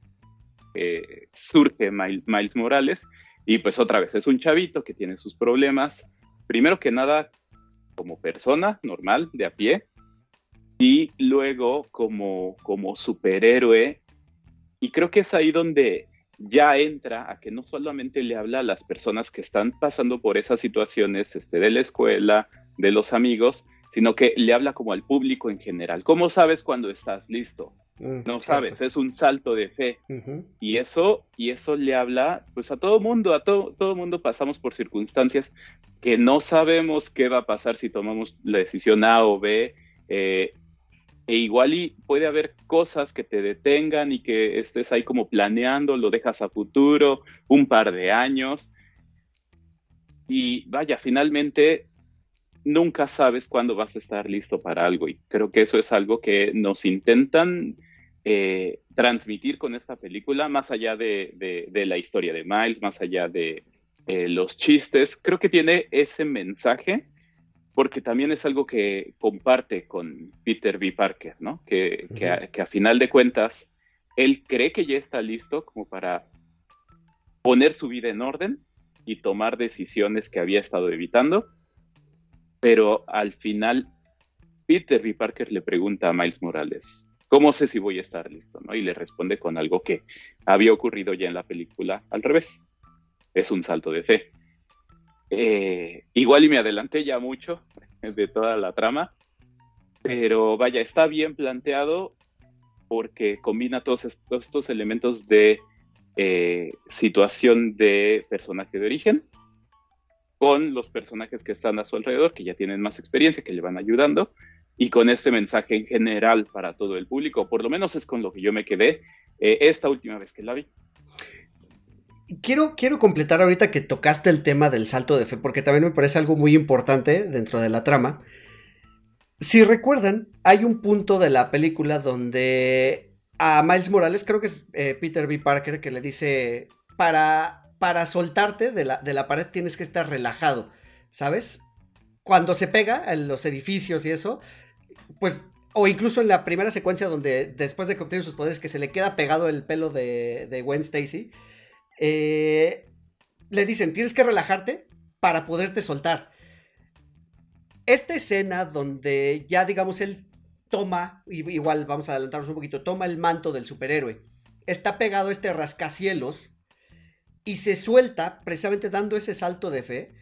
eh, surge Miles Morales y pues otra vez es un chavito que tiene sus problemas, primero que nada como persona normal, de a pie, y luego como, como superhéroe. Y creo que es ahí donde ya entra a que no solamente le habla a las personas que están pasando por esas situaciones este, de la escuela, de los amigos, sino que le habla como al público en general. ¿Cómo sabes cuando estás listo? Mm, no sabes, es un salto de fe. Y eso, y eso le habla pues a todo mundo, a todo, todo mundo pasamos por circunstancias que no sabemos qué va a pasar si tomamos la decisión A o B. Eh, e igual y puede haber cosas que te detengan y que estés ahí como planeando, lo dejas a futuro, un par de años. Y vaya, finalmente nunca sabes cuándo vas a estar listo para algo. Y creo que eso es algo que nos intentan eh, transmitir con esta película, más allá de, la historia de Miles, más allá de eh, los chistes. Creo que tiene ese mensaje porque también es algo que comparte con Peter B. Parker, ¿no? Que, a, final de cuentas, él cree que ya está listo como para poner su vida en orden y tomar decisiones que había estado evitando, pero al final Peter B. Parker le pregunta a Miles Morales, ¿cómo sé si voy a estar listo? ¿no? Y le responde con algo que había ocurrido ya en la película al revés. Es un salto de fe. Eh, igual y me adelanté ya mucho de toda la trama, pero vaya, está bien planteado porque combina todos estos, elementos de eh, situación de personaje de origen con los personajes que están a su alrededor, que ya tienen más experiencia, que le van ayudando, y con este mensaje en general para todo el público, por lo menos es con lo que yo me quedé eh, esta última vez que la vi. Quiero, quiero completar ahorita que tocaste el tema del salto de fe, porque también me parece algo muy importante dentro de la trama. Si recuerdan, hay un punto de la película donde a Miles Morales, creo que es eh, Peter B. Parker, que le dice, para, para soltarte de la, de la pared tienes que estar relajado, ¿sabes? Cuando se pega en los edificios y eso, pues o incluso en la primera secuencia donde después de que obtiene sus poderes que se le queda pegado el pelo de, de Gwen Stacy, eh, le dicen, tienes que relajarte para poderte soltar. Esta escena donde ya, digamos, él toma, igual vamos a adelantarnos un poquito, toma el manto del superhéroe, está pegado a este rascacielos y se suelta, precisamente dando ese salto de fe,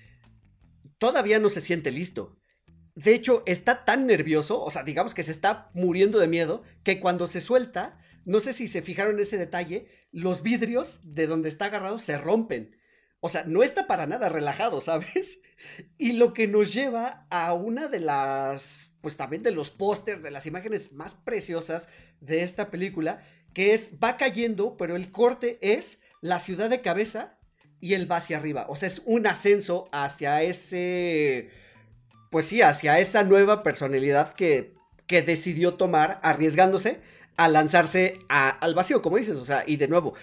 todavía no se siente listo. De hecho, está tan nervioso, o sea, digamos que se está muriendo de miedo, que cuando se suelta, no sé si se fijaron en ese detalle, los vidrios de donde está agarrado se rompen. O sea, no está para nada relajado, ¿sabes? [laughs] Y lo que nos lleva a una de las, pues también de los pósters, de las imágenes más preciosas de esta película, que es, va cayendo, pero el corte es la ciudad de cabeza y él va hacia arriba. O sea, es un ascenso hacia ese, pues sí, hacia esa nueva personalidad que que decidió tomar arriesgándose a lanzarse al vacío, como dices, o sea, y de nuevo,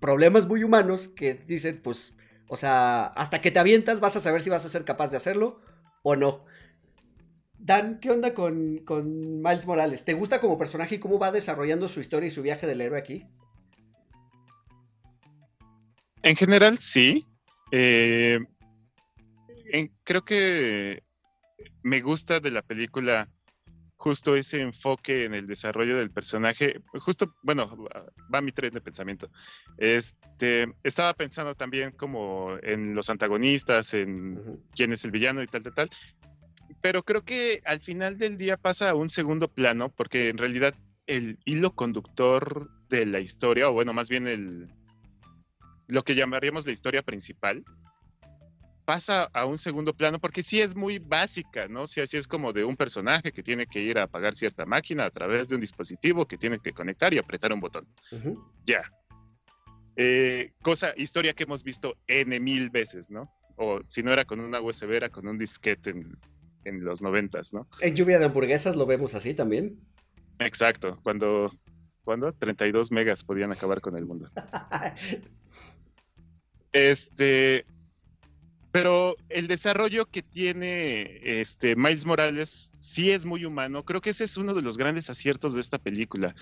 problemas muy humanos que dicen, pues, o sea, hasta que te avientas vas a saber si vas a ser capaz de hacerlo o no. Dan, ¿qué onda con, con Miles Morales? ¿Te gusta como personaje y cómo va desarrollando su historia y su viaje del héroe aquí? En general, sí. Eh, creo que me gusta de la película justo ese enfoque en el desarrollo del personaje. Justo, bueno, va mi tren de pensamiento. Este, estaba pensando también como en los antagonistas, en quién es el villano y tal, tal, tal. Pero creo que al final del día pasa a un segundo plano, porque en realidad el hilo conductor de la historia, o bueno, más bien el, lo que llamaríamos la historia principal, pasa a un segundo plano porque sí es muy básica, ¿no? Si así es como de un personaje que tiene que ir a apagar cierta máquina a través de un dispositivo que tiene que conectar y apretar un botón. Ya. Eh, cosa, historia que hemos visto N mil veces, ¿no? O si no era con una USB, era con un disquete en, en los noventas, ¿no? En lluvia de hamburguesas lo vemos así también. Exacto, cuando, cuando 32 megas podían acabar con el mundo. [laughs] este, pero el desarrollo que tiene este Miles Morales sí es muy humano. Creo que ese es uno de los grandes aciertos de esta película.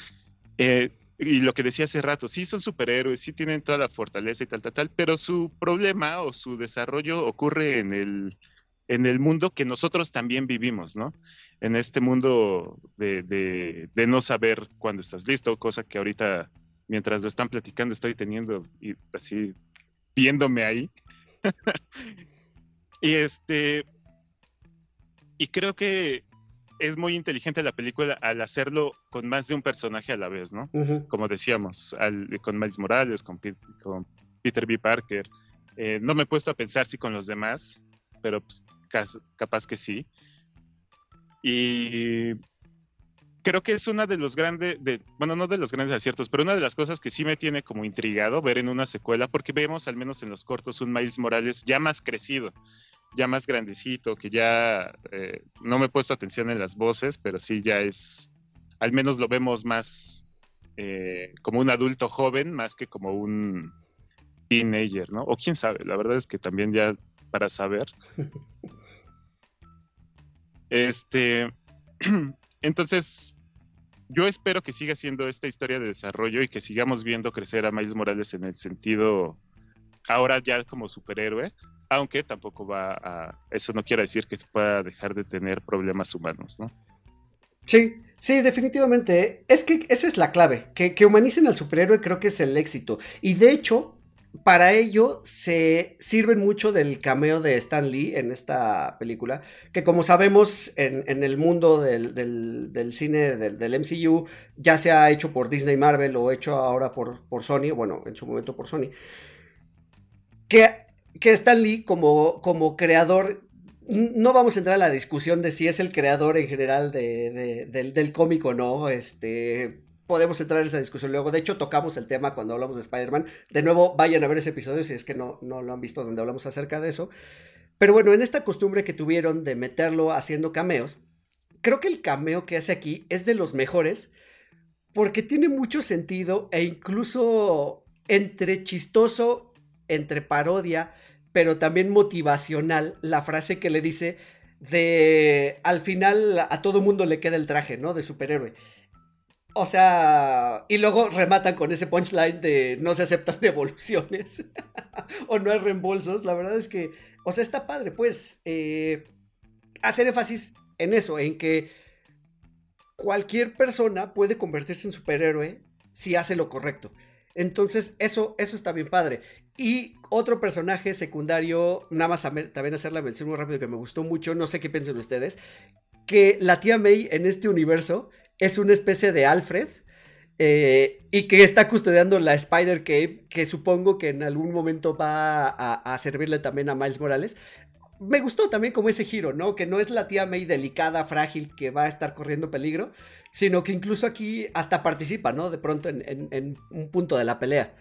Eh, y lo que decía hace rato, sí son superhéroes, sí tienen toda la fortaleza y tal, tal, tal, pero su problema o su desarrollo ocurre en el, en el mundo que nosotros también vivimos, ¿no? En este mundo de, de no saber cuándo estás listo, cosa que ahorita, mientras lo están platicando, estoy teniendo y así viéndome ahí. [laughs] y este. Y creo que es muy inteligente la película al hacerlo con más de un personaje a la vez, ¿no? Como decíamos, con Miles Morales, con, Peter B. Parker. Eh, no me he puesto a pensar si con los demás, pero pues, capaz que sí. Y creo que es una de los grandes, de, bueno, no de los grandes aciertos, pero una de las cosas que sí me tiene como intrigado ver en una secuela, porque vemos al menos en los cortos un Miles Morales ya más crecido, ya más grandecito, que ya eh, no me he puesto atención en las voces, pero sí ya es, al menos lo vemos más eh, como un adulto joven, más que como un teenager, ¿no? O quién sabe, la verdad es que también ya para saber. [laughs] Este, [clears throat] entonces, yo espero que siga siendo esta historia de desarrollo y que sigamos viendo crecer a Miles Morales en el sentido ahora ya como superhéroe, aunque tampoco va a, eso no quiere decir que se pueda dejar de tener problemas humanos, ¿no? Sí, sí, definitivamente. Es que esa es la clave, que, que humanicen al superhéroe creo que es el éxito. Y de hecho, para ello se sirven mucho del cameo de Stan Lee en esta película, que como sabemos en, el mundo del, cine del, MCU ya se ha hecho por Disney Marvel o hecho ahora por, Sony, bueno, en su momento por Sony, que, que Stan Lee como, como creador no vamos a entrar a la discusión de si es el creador en general del, del cómic o no. Este, podemos entrar en esa discusión luego. De hecho, tocamos el tema cuando hablamos de Spider-Man. De nuevo, vayan a ver ese episodio si es que no, no lo han visto donde hablamos acerca de eso. Pero bueno, en esta costumbre que tuvieron de meterlo haciendo cameos, creo que el cameo que hace aquí es de los mejores porque tiene mucho sentido e incluso entre chistoso, entre parodia, pero también motivacional la frase que le dice de al final a todo mundo le queda el traje, ¿no? De superhéroe. O sea, y luego rematan con ese punchline de no se aceptan [laughs] devoluciones [laughs] o no hay reembolsos. La verdad es que, o sea, está padre, pues, eh, hacer énfasis en eso, en que cualquier persona puede convertirse en superhéroe si hace lo correcto. Entonces, eso, eso está bien padre. Y otro personaje secundario, nada más también hacer la mención muy rápido que me gustó mucho, no sé qué piensan ustedes, que la tía May en este universo es una especie de Alfred. Eh, y que está custodiando la Spider Cave, que supongo que en algún momento va a, servirle también a Miles Morales. Me gustó también como ese giro, ¿no? Que no es la tía May delicada, frágil, que va a estar corriendo peligro, sino que incluso aquí hasta participa, ¿no? De pronto en, un punto de la pelea.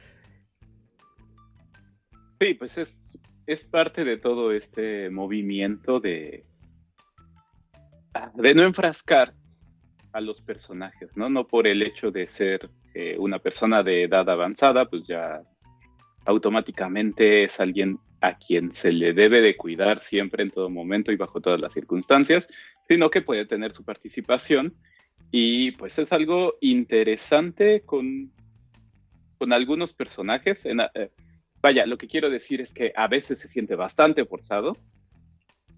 Sí, pues es, es parte de todo este movimiento de, de no enfrascar a los personajes, ¿no? No por el hecho de ser eh, una persona de edad avanzada, pues ya automáticamente es alguien a quien se le debe de cuidar siempre en todo momento y bajo todas las circunstancias, sino que puede tener su participación y pues es algo interesante con, con algunos personajes. Eh, vaya, lo que quiero decir es que a veces se siente bastante forzado,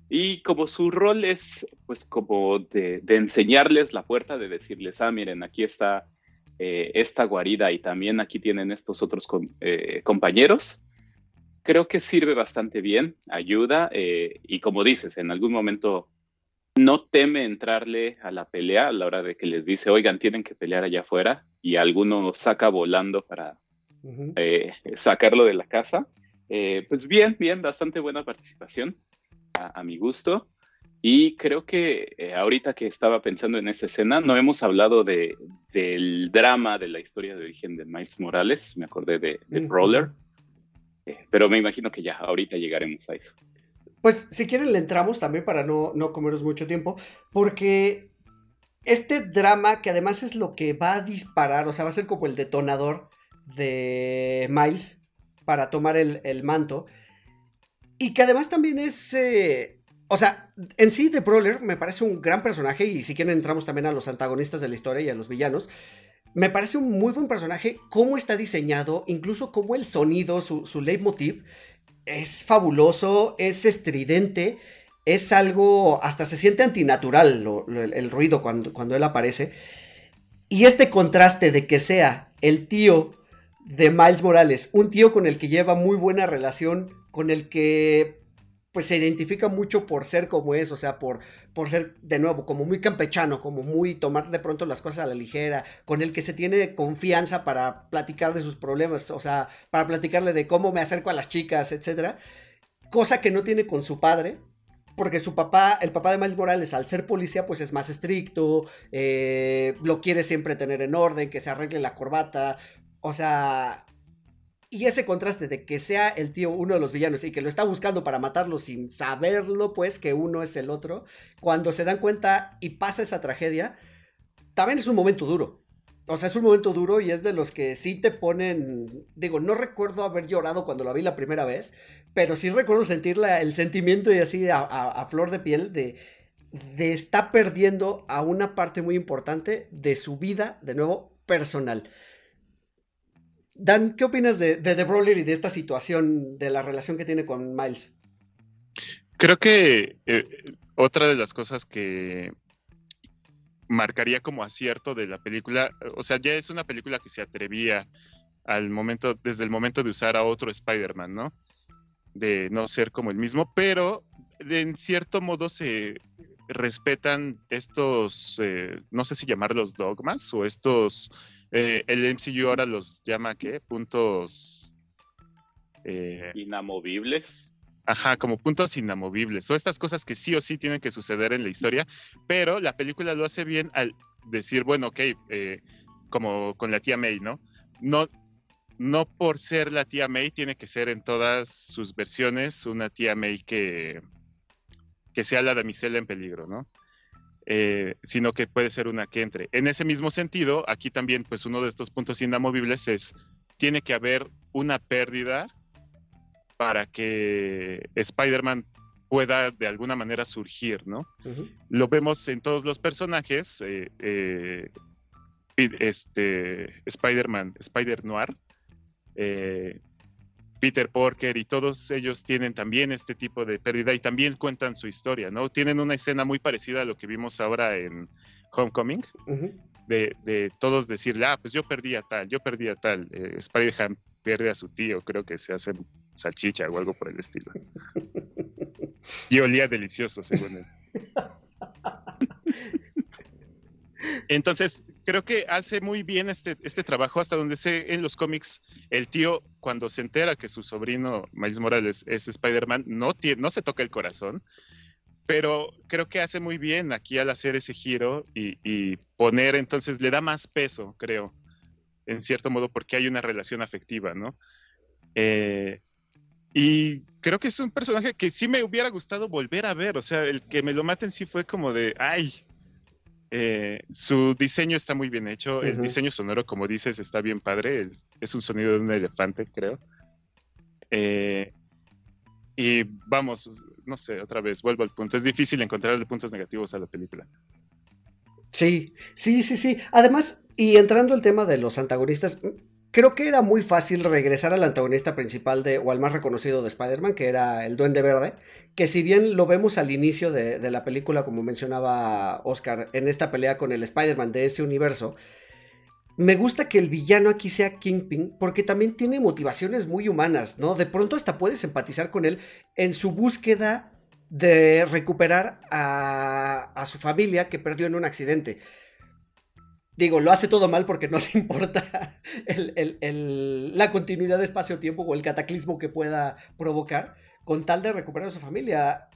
y como su rol es, pues, como de, enseñarles la puerta, de decirles, ah, miren, aquí está eh, esta guarida y también aquí tienen estos otros eh, compañeros, creo que sirve bastante bien, ayuda, eh, y como dices, en algún momento no teme entrarle a la pelea a la hora de que les dice, oigan, tienen que pelear allá afuera, y alguno saca volando para sacarlo de la casa. pues bien, bien, bastante buena participación a, mi gusto. Y creo que eh, ahorita que estaba pensando en esa escena, no hemos hablado de, del drama de la historia de origen de Miles Morales, me acordé de, de Roller, eh, pero me imagino que ya ahorita llegaremos a eso. Pues si quieren le entramos también para no, no comeros mucho tiempo, porque este drama, que además es lo que va a disparar, o sea, va a ser como el detonador de Miles para tomar el, el manto, y que además también es... Eh, o sea, en sí The Brawler me parece un gran personaje y si quieren entramos también a los antagonistas de la historia y a los villanos. Me parece un muy buen personaje, cómo está diseñado, incluso cómo el sonido, su, leitmotiv, es fabuloso, es estridente, es algo, hasta se siente antinatural el, ruido cuando, cuando él aparece. Y este contraste de que sea el tío de Miles Morales, un tío con el que lleva muy buena relación, con el que pues se identifica mucho por ser como es, o sea, por, por ser de nuevo como muy campechano, como muy tomar de pronto las cosas a la ligera, con el que se tiene confianza para platicar de sus problemas, o sea, para platicarle de cómo me acerco a las chicas, etcétera, cosa que no tiene con su padre, porque su papá, el papá de Miles Morales, al ser policía, pues es más estricto, eh, lo quiere siempre tener en orden, que se arregle la corbata, o sea, y ese contraste de que sea el tío uno de los villanos y que lo está buscando para matarlo sin saberlo, pues que uno es el otro, cuando se dan cuenta y pasa esa tragedia, también es un momento duro. O sea, es un momento duro y es de los que sí te ponen, digo, no recuerdo haber llorado cuando lo vi la primera vez, pero sí recuerdo sentir el sentimiento y así a, flor de piel de, de estar perdiendo a una parte muy importante de su vida, de nuevo, personal. Dan, ¿qué opinas de, The Brawler y de esta situación, de la relación que tiene con Miles? Creo que eh, otra de las cosas que marcaría como acierto de la película, o sea, ya es una película que se atrevía al momento, desde el momento de usar a otro Spider-Man, ¿no? De no ser como el mismo, pero en cierto modo se respetan estos, eh, no sé si llamarlos dogmas o estos eh, el MCU ahora los llama, ¿qué? Puntos... Eh, inamovibles. Ajá, como puntos inamovibles. O estas cosas que sí o sí tienen que suceder en la historia, pero la película lo hace bien al decir, bueno, ok, eh, como con la tía May, ¿no? No, no por ser la tía May tiene que ser en todas sus versiones una tía May que, que sea la damisela en peligro, ¿no? Eh, sino que puede ser una que entre. En ese mismo sentido, aquí también, pues uno de estos puntos inamovibles es, tiene que haber una pérdida para que Spider-Man pueda de alguna manera surgir, ¿no? Lo vemos en todos los personajes, eh, eh, este, Spider-Man, Spider-Noir, Peter Porker y todos ellos tienen también este tipo de pérdida y también cuentan su historia, ¿no? Tienen una escena muy parecida a lo que vimos ahora en Homecoming, de, todos decirle, ah, pues yo perdí a tal, yo perdí a tal. Eh, Spider-Man pierde a su tío, creo que se hace salchicha o algo por el estilo. [laughs] y olía delicioso, según él. [laughs] Entonces, creo que hace muy bien este, este trabajo, hasta donde sé en los cómics, el tío, cuando se entera que su sobrino Miles Morales es Spider-Man, no, no se toca el corazón, pero creo que hace muy bien aquí al hacer ese giro y, poner, entonces le da más peso, creo, en cierto modo, porque hay una relación afectiva, ¿no? Eh, y creo que es un personaje que sí me hubiera gustado volver a ver, o sea, el que me lo maten sí fue como de, ay, Eh, su diseño está muy bien hecho. El diseño sonoro, como dices, está bien padre. Es, un sonido de un elefante, creo. Eh, y vamos, no sé, otra vez, vuelvo al punto. Es difícil encontrarle puntos negativos a la película. Sí, sí, sí, sí. Además, y entrando al tema de los antagonistas, creo que era muy fácil regresar al antagonista principal de, o al más reconocido de Spider-Man, que era el Duende Verde, que si bien lo vemos al inicio de, la película, como mencionaba Oscar, en esta pelea con el Spider-Man de este universo, me gusta que el villano aquí sea Kingpin, porque también tiene motivaciones muy humanas, ¿no? De pronto hasta puedes empatizar con él en su búsqueda de recuperar a, a su familia que perdió en un accidente. Digo, lo hace todo mal porque no [laughs] le importa la continuidad de espacio-tiempo o el cataclismo que pueda provocar con tal de recuperar a su familia.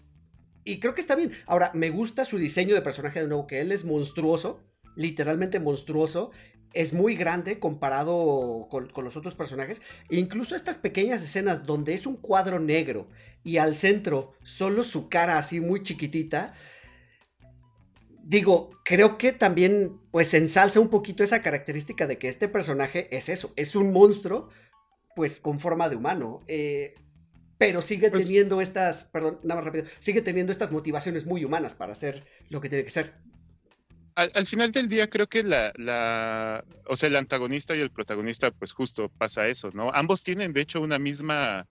Y creo que está bien. Ahora, me gusta su diseño de personaje de nuevo, que él es monstruoso, literalmente monstruoso. Es muy grande comparado con, con los otros personajes. E incluso estas pequeñas escenas donde es un cuadro negro y al centro solo su cara así muy chiquitita digo, creo que también pues ensalza un poquito esa característica de que este personaje es eso, es un monstruo pues con forma de humano. Eh, pero sigue pues teniendo estas, perdón, nada más rápido, sigue teniendo estas motivaciones muy humanas para hacer lo que tiene que ser. Al, final del día creo que la, la, o sea, el antagonista y el protagonista, pues justo pasa eso, ¿no? Ambos tienen de hecho una misma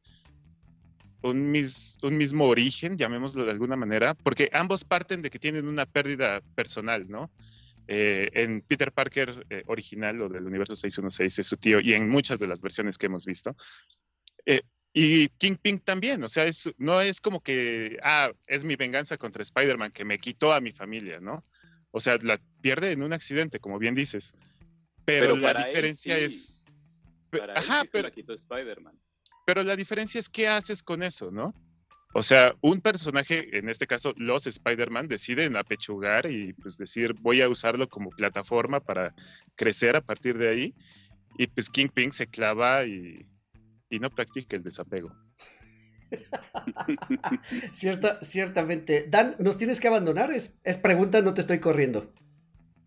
un, un mismo origen, llamémoslo de alguna manera, porque ambos parten de que tienen una pérdida personal, ¿no? Eh, en Peter Parker eh, original o del universo 616 es su tío y en muchas de las versiones que hemos visto. Eh, y Kingpin también, o sea, es, no es como que, ah, es mi venganza contra Spider-Man que me quitó a mi familia, ¿no? O sea, la pierde en un accidente, como bien dices. Pero, la diferencia es... Ajá, pero... La quitó Spider-Man. Pero la diferencia es qué haces con eso, ¿no? O sea, un personaje, en este caso los Spider-Man, deciden apechugar y pues decir, voy a usarlo como plataforma para crecer a partir de ahí. Y pues Kingpin se clava y, no practica el desapego. [laughs] Cierta, ciertamente. Dan, ¿nos tienes que abandonar? Es, es pregunta, no te estoy corriendo.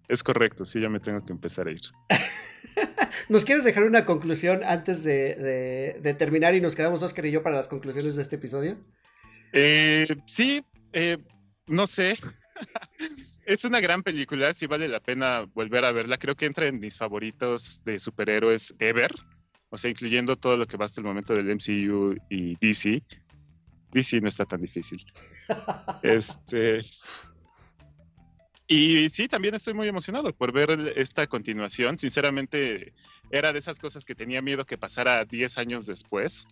Es correcto, sí, ya me tengo que empezar a ir. [laughs] ¿Nos quieres dejar una conclusión antes de, terminar y nos quedamos Oscar y yo para las conclusiones de este episodio? Eh, sí, eh, no sé. [laughs] es una gran película, sí vale la pena volver a verla. Creo que entra en mis favoritos de superhéroes ever. O sea, incluyendo todo lo que va hasta el momento del MCU y DC. DC no está tan difícil. [laughs] este, y sí, también estoy muy emocionado por ver esta continuación. Sinceramente, era de esas cosas que tenía miedo que pasara 10 años después.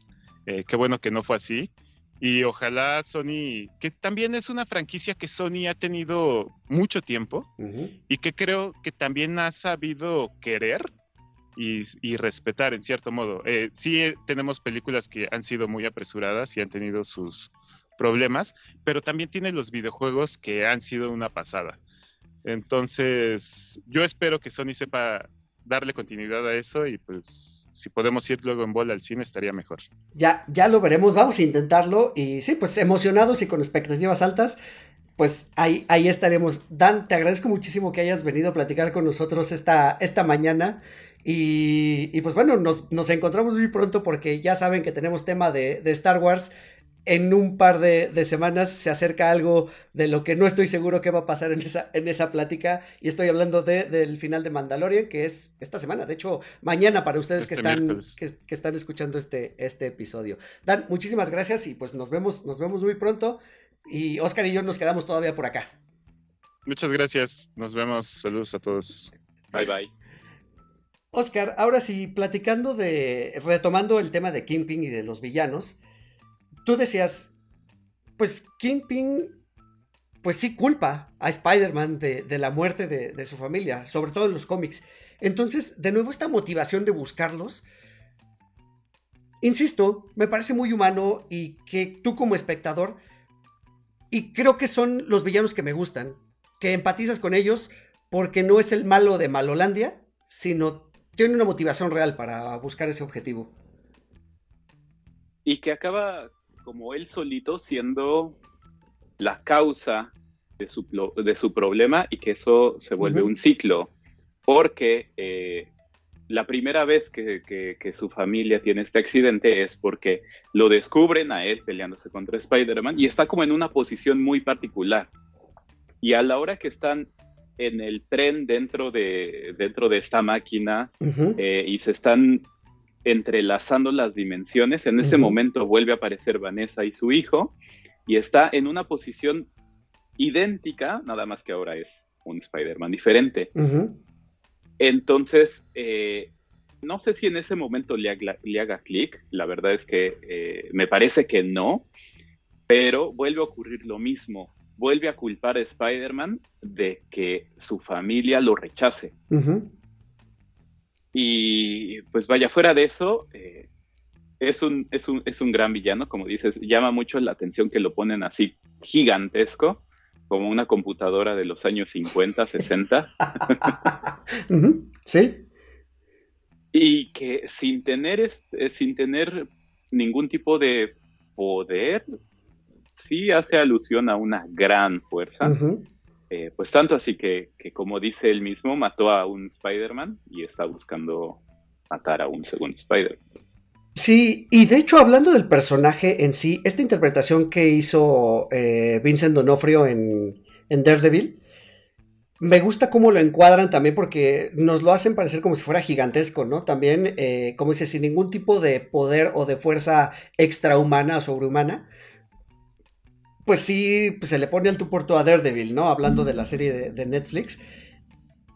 Eh, qué bueno que no fue así. Y ojalá Sony, que también es una franquicia que Sony ha tenido mucho tiempo y que creo que también ha sabido querer y, respetar en cierto modo. Eh, sí eh, tenemos películas que han sido muy apresuradas y han tenido sus problemas, pero también tiene los videojuegos que han sido una pasada. Entonces, yo espero que Sony sepa darle continuidad a eso y pues si podemos ir luego en bola al cine estaría mejor. Ya, ya lo veremos, vamos a intentarlo y sí, pues emocionados y con expectativas altas, pues ahí, ahí estaremos. Dan, te agradezco muchísimo que hayas venido a platicar con nosotros esta, esta mañana y, pues bueno, nos, nos, encontramos muy pronto porque ya saben que tenemos tema de, de Star Wars en un par de, semanas se acerca algo de lo que no estoy seguro que va a pasar en esa, en esa plática. Y estoy hablando de, del final de Mandalorian, que es esta semana. De hecho, mañana para ustedes que, este están, que, están escuchando este, este episodio. Dan, muchísimas gracias y pues nos vemos, nos vemos muy pronto. Y Oscar y yo nos quedamos todavía por acá. Muchas gracias. Nos vemos. Saludos a todos. Bye bye. Oscar, ahora sí, platicando de, retomando el tema de Kingpin y de los villanos, tú decías, pues Kingpin, pues sí culpa a Spider-Man de, la muerte de, su familia, sobre todo en los cómics. Entonces, de nuevo, esta motivación de buscarlos, insisto, me parece muy humano y que tú como espectador, y creo que son los villanos que me gustan, que empatizas con ellos porque no es el malo de Malolandia, sino tiene una motivación real para buscar ese objetivo. Y que acaba como él solito siendo la causa de su, de su problema y que eso se vuelve un ciclo, porque eh, la primera vez que, que, su familia tiene este accidente es porque lo descubren a él peleándose contra Spider-Man y está como en una posición muy particular. Y a la hora que están en el tren dentro de, dentro de esta máquina eh, y se están entrelazando las dimensiones, en ese momento vuelve a aparecer Vanessa y su hijo y está en una posición idéntica, nada más que ahora es un Spider-Man diferente. Entonces, eh, no sé si en ese momento le haga, le haga clic, la verdad es que eh, me parece que no, pero vuelve a ocurrir lo mismo. Vuelve a culpar a Spider-Man de que su familia lo rechace. Y pues vaya, fuera de eso, eh, es, un, es, un, es un gran villano, como dices, llama mucho la atención que lo ponen así gigantesco como una computadora de los años 50, 60. [laughs] Sí. Y que sin tener, este, sin tener ningún tipo de poder, sí hace alusión a una gran fuerza. Eh, pues tanto así que, que, como dice él mismo, mató a un Spider-Man y está buscando matar a un segundo Spider-Man. Sí, y de hecho, hablando del personaje en sí, esta interpretación que hizo eh, Vincent Donofrio en, Daredevil, me gusta cómo lo encuadran también porque nos lo hacen parecer como si fuera gigantesco, ¿no? También, eh, como dice, sin ningún tipo de poder o de fuerza extrahumana o sobrehumana. Pues sí, pues se le pone al tu puerto a Daredevil, ¿no? Hablando de la serie de, Netflix.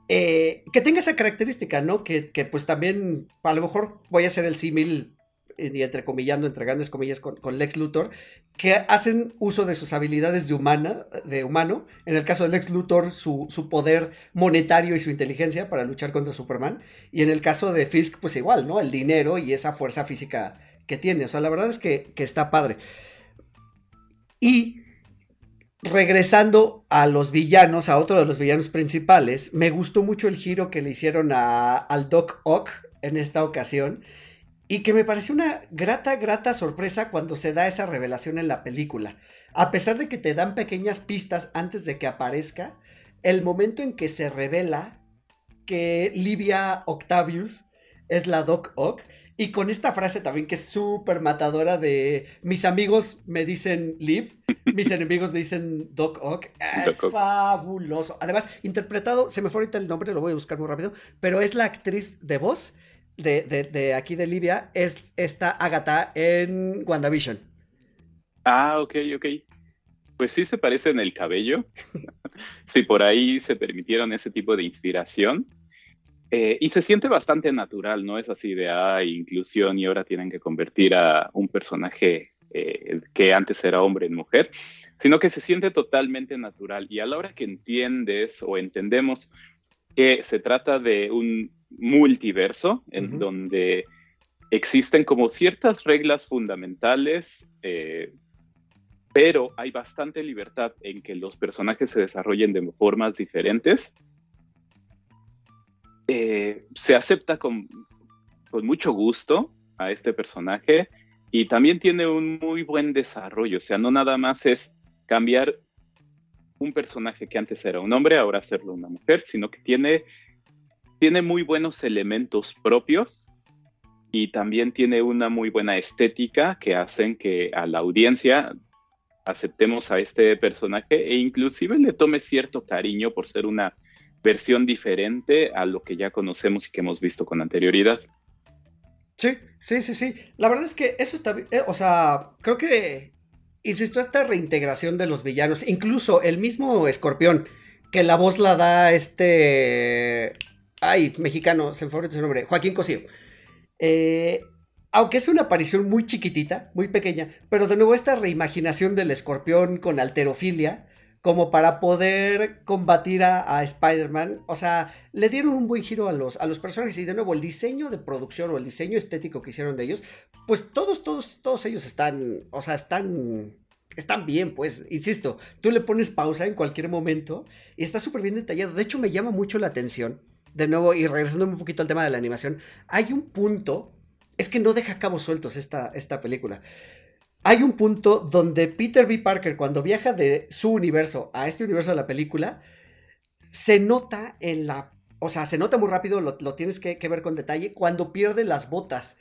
Eh, que tenga esa característica, ¿no? Que, que, pues también, a lo mejor voy a hacer el símil y entrecomillando, entre grandes comillas, con, Lex Luthor, que hacen uso de sus habilidades de, humana, de humano. En el caso de Lex Luthor, su, poder monetario y su inteligencia para luchar contra Superman. Y en el caso de Fisk, pues igual, ¿no? El dinero y esa fuerza física que tiene. O sea, la verdad es que, está padre. Y regresando a los villanos, a otro de los villanos principales, me gustó mucho el giro que le hicieron a, al Doc Ock en esta ocasión y que me pareció una grata, grata sorpresa cuando se da esa revelación en la película. A pesar de que te dan pequeñas pistas antes de que aparezca, el momento en que se revela que Livia Octavius es la Doc Ock, y con esta frase también que es súper matadora de mis amigos me dicen Liv, mis enemigos me dicen Doc Ock. [laughs] Es fabuloso. Además, interpretado, se me fue ahorita el nombre, lo voy a buscar muy rápido, pero es la actriz de voz de, aquí de Libia es esta Agatha en WandaVision. Ah, ok, ok. Pues sí se parece en el cabello. [laughs] si por ahí se permitieron ese tipo de inspiración. Eh, y se siente bastante natural, no es así de, ah, inclusión y ahora tienen que convertir a un personaje eh, que antes era hombre en mujer, sino que se siente totalmente natural. Y a la hora que entiendes o entendemos que se trata de un multiverso en donde existen como ciertas reglas fundamentales, eh, pero hay bastante libertad en que los personajes se desarrollen de formas diferentes. Eh, se acepta con, con mucho gusto a este personaje y también tiene un muy buen desarrollo, o sea, no nada más es cambiar un personaje que antes era un hombre, ahora hacerlo una mujer, sino que tiene tiene muy buenos elementos propios y también tiene una muy buena estética que hacen que a la audiencia aceptemos a este personaje e inclusive le tome cierto cariño por ser una versión diferente a lo que ya conocemos y que hemos visto con anterioridad. Sí, sí, sí, sí. La verdad es que eso está. Eh, o sea, creo que, insisto, esta reintegración de los villanos, incluso el mismo escorpión, que la voz la da este ay, mexicano, se me fue su nombre, Joaquín Cosío. Eh, aunque es una aparición muy chiquitita, muy pequeña, pero de nuevo esta reimaginación del escorpión con alterofilia, como para poder combatir a, Spider-Man. O sea, le dieron un buen giro a los, a los personajes y de nuevo el diseño de producción o el diseño estético que hicieron de ellos, pues todos, todos, todos ellos están, o sea, están están bien, pues, insisto, tú le pones pausa en cualquier momento y está súper bien detallado. De hecho, me llama mucho la atención de nuevo, y regresando un poquito al tema de la animación, hay un punto, es que no deja cabos sueltos esta, esta película. Hay un punto donde Peter B. Parker, cuando viaja de su universo a este universo de la película, se nota en la. O sea, se nota muy rápido, lo, tienes que, ver con detalle, cuando pierde las botas.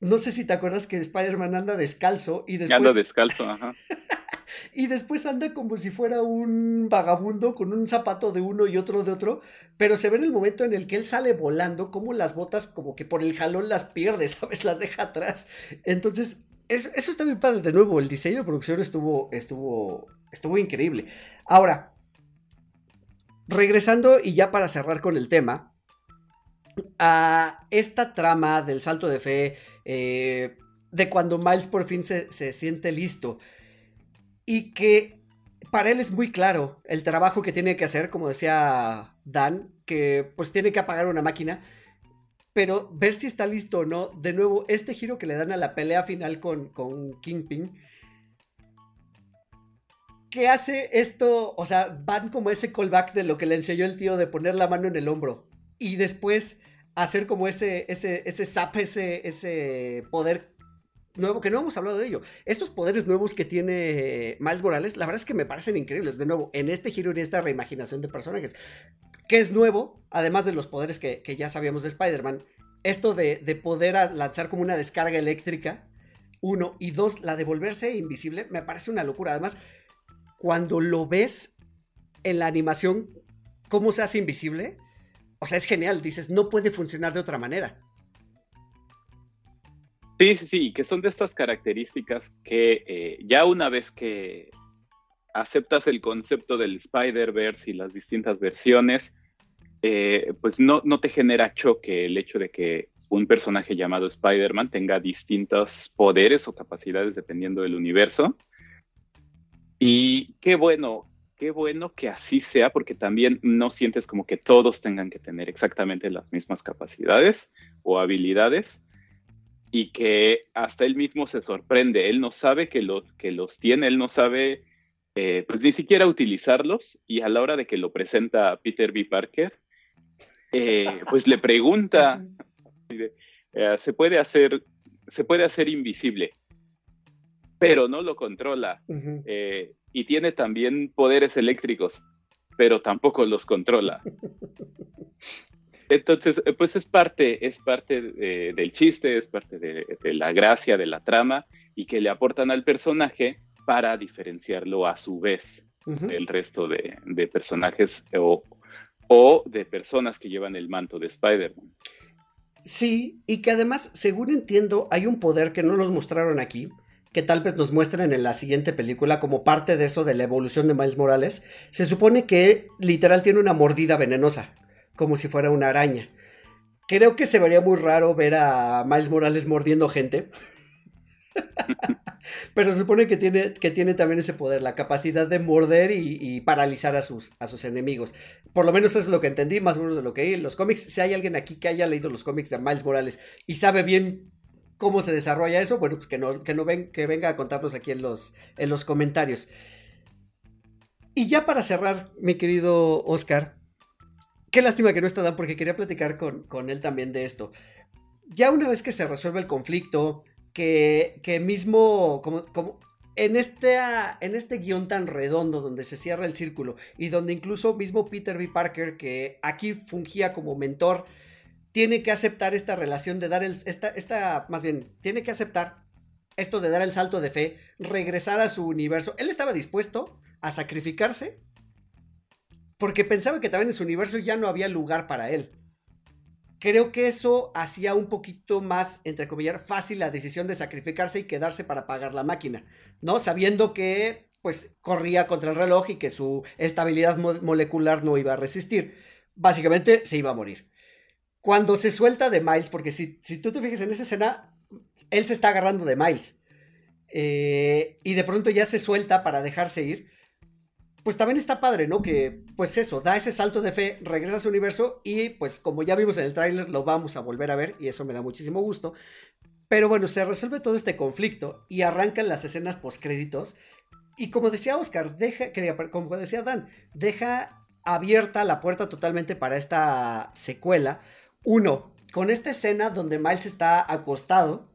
No sé si te acuerdas que Spider-Man anda descalzo y después. Anda descalzo, ajá. [laughs] y después anda como si fuera un vagabundo con un zapato de uno y otro de otro, pero se ve en el momento en el que él sale volando, como las botas, como que por el jalón las pierde, [laughs] ¿sabes? Las deja atrás. Entonces, eso, está bien padre. De nuevo, el diseño de producción estuvo, estuvo, estuvo increíble. Ahora, regresando y ya para cerrar con el tema, a esta trama del salto de fe, eh, de cuando Miles por fin se, se siente listo y que para él es muy claro el trabajo que tiene que hacer, como decía Dan, que pues tiene que apagar una máquina pero ver si está listo o no. De nuevo, este giro que le dan a la pelea final con, con Kingpin. ¿Qué hace esto? O sea, van como ese callback de lo que le enseñó el tío de poner la mano en el hombro. Y después hacer como ese, ese, ese zap, ese, ese poder nuevo, que no hemos hablado de ello. Estos poderes nuevos que tiene Miles Morales, la verdad es que me parecen increíbles. De nuevo, en este giro y esta reimaginación de personajes, que es nuevo, además de los poderes que, ya sabíamos de Spider-Man, esto de, poder lanzar como una descarga eléctrica, uno, y dos, la de volverse invisible, me parece una locura. Además, cuando lo ves en la animación, cómo se hace invisible, o sea, es genial, dices, no puede funcionar de otra manera. Sí, sí, sí, que son de estas características que eh, ya una vez que aceptas el concepto del Spider-Verse y las distintas versiones, eh, pues no, no te genera choque el hecho de que un personaje llamado Spider-Man tenga distintos poderes o capacidades dependiendo del universo. Y qué bueno, qué bueno que así sea, porque también no sientes como que todos tengan que tener exactamente las mismas capacidades o habilidades y que hasta él mismo se sorprende. Él no sabe que, que los tiene, él no sabe eh, pues ni siquiera utilizarlos y a la hora de que lo presenta Peter B. Parker, eh, pues le pregunta, eh, se, puede hacer, se puede hacer invisible, pero no lo controla. y tiene también poderes eléctricos, pero tampoco los controla. Entonces, eh, pues es parte, es parte del chiste, es parte de, la gracia de la trama y que le aportan al personaje para diferenciarlo a su vez del resto de, personajes o, o, de personas que llevan el manto de Spider-Man. Sí, y que además, según entiendo, hay un poder que no nos mostraron aquí, que tal vez nos muestren en la siguiente película como parte de eso de la evolución de Miles Morales. Se supone que literal tiene una mordida venenosa como si fuera una araña. Creo que se vería muy raro ver a Miles Morales mordiendo gente. [laughs] Pero se supone que tiene, que tiene también ese poder, la capacidad de morder y, paralizar a sus, a sus enemigos. Por lo menos eso es lo que entendí, más o menos de lo que hay en los cómics. Si hay alguien aquí que haya leído los cómics de Miles Morales y sabe bien cómo se desarrolla eso, bueno, pues que no, que no venga a contarnos aquí en los, en los comentarios. Y ya para cerrar, mi querido Oscar, Qué lástima que no está Dan porque quería platicar con, él también de esto. Ya una vez que se resuelve el conflicto, que, mismo, como, como en, este, en este guion tan redondo donde se cierra el círculo y donde incluso mismo Peter B. Parker, que aquí fungía como mentor, tiene que aceptar esta relación de dar esta, esta, más bien, tiene que aceptar esto de dar el salto de fe, regresar a su universo. Él estaba dispuesto a sacrificarse porque pensaba que también en su universo ya no había lugar para él. Creo que eso hacía un poquito más, entre comillas, fácil la decisión de sacrificarse y quedarse para pagar la máquina, ¿no? Sabiendo que, pues, corría contra el reloj y que su estabilidad molecular no iba a resistir. Básicamente, se iba a morir. Cuando se suelta de Miles, porque si, si tú te fijas en esa escena, él se está agarrando de Miles. Eh, y de pronto ya se suelta para dejarse ir pues también está padre, ¿no? Que, pues eso, da ese salto de fe, regresa a su universo y, pues, como ya vimos en el tráiler, lo vamos a volver a ver y eso me da muchísimo gusto. Pero bueno, se resuelve todo este conflicto y arrancan las escenas postcréditos. Y como decía Oscar, deja, como decía Dan, deja abierta la puerta totalmente para esta secuela. Uno, con esta escena donde Miles está acostado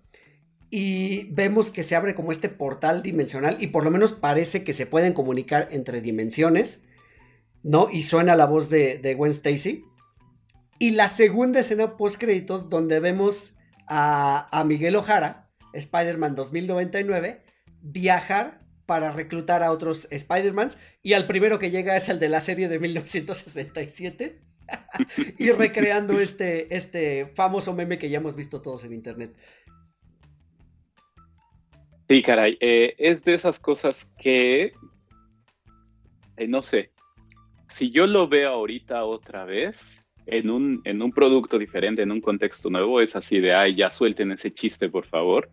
y vemos que se abre como este portal dimensional y por lo menos parece que se pueden comunicar entre dimensiones, ¿no? Y suena la voz de, de Gwen Stacy. Y la segunda escena post créditos donde vemos a, a Miguel Ojara, Spider-Man 2099, viajar para reclutar a otros Spider-Mans y al primero que llega es el de la serie de 1967 [laughs] y recreando este, este famoso meme que ya hemos visto todos en internet. Sí, caray, eh, es de esas cosas que, eh, no sé, si yo lo veo ahorita otra vez, en un, en un producto diferente, en un contexto nuevo, es así de, ay, ya suelten ese chiste, por favor.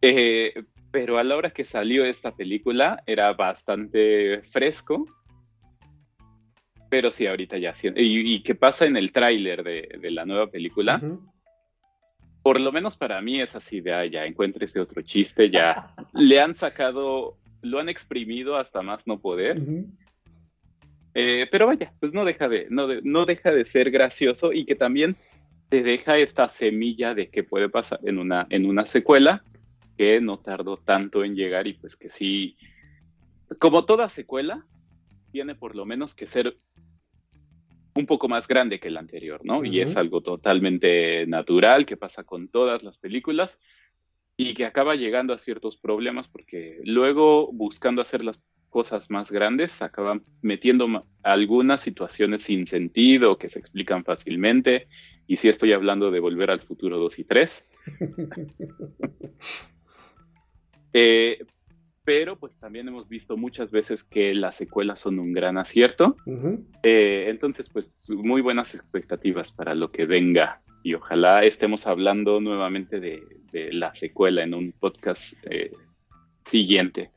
Eh, pero a la hora que salió esta película era bastante fresco. Pero sí, ahorita ya. ¿Y, y qué pasa en el tráiler de, de, la nueva película? Por lo menos para mí es así de, ah, ya encuentre ese otro chiste, ya [laughs] le han sacado, lo han exprimido hasta más no poder. eh, pero vaya, pues no deja de, no, de, no deja de ser gracioso y que también te deja esta semilla de que puede pasar en una, en una secuela que no tardó tanto en llegar y pues que sí, como toda secuela, tiene por lo menos que ser un poco más grande que el anterior, ¿no? Uh -huh. Y es algo totalmente natural que pasa con todas las películas y que acaba llegando a ciertos problemas porque luego buscando hacer las cosas más grandes acaban metiendo algunas situaciones sin sentido que se explican fácilmente y si estoy hablando de Volver al Futuro 2 y 3. [laughs] Eh, pero pues también hemos visto muchas veces que las secuelas son un gran acierto. Uh -huh. eh, entonces, pues muy buenas expectativas para lo que venga y ojalá estemos hablando nuevamente de, de la secuela en un podcast eh, siguiente.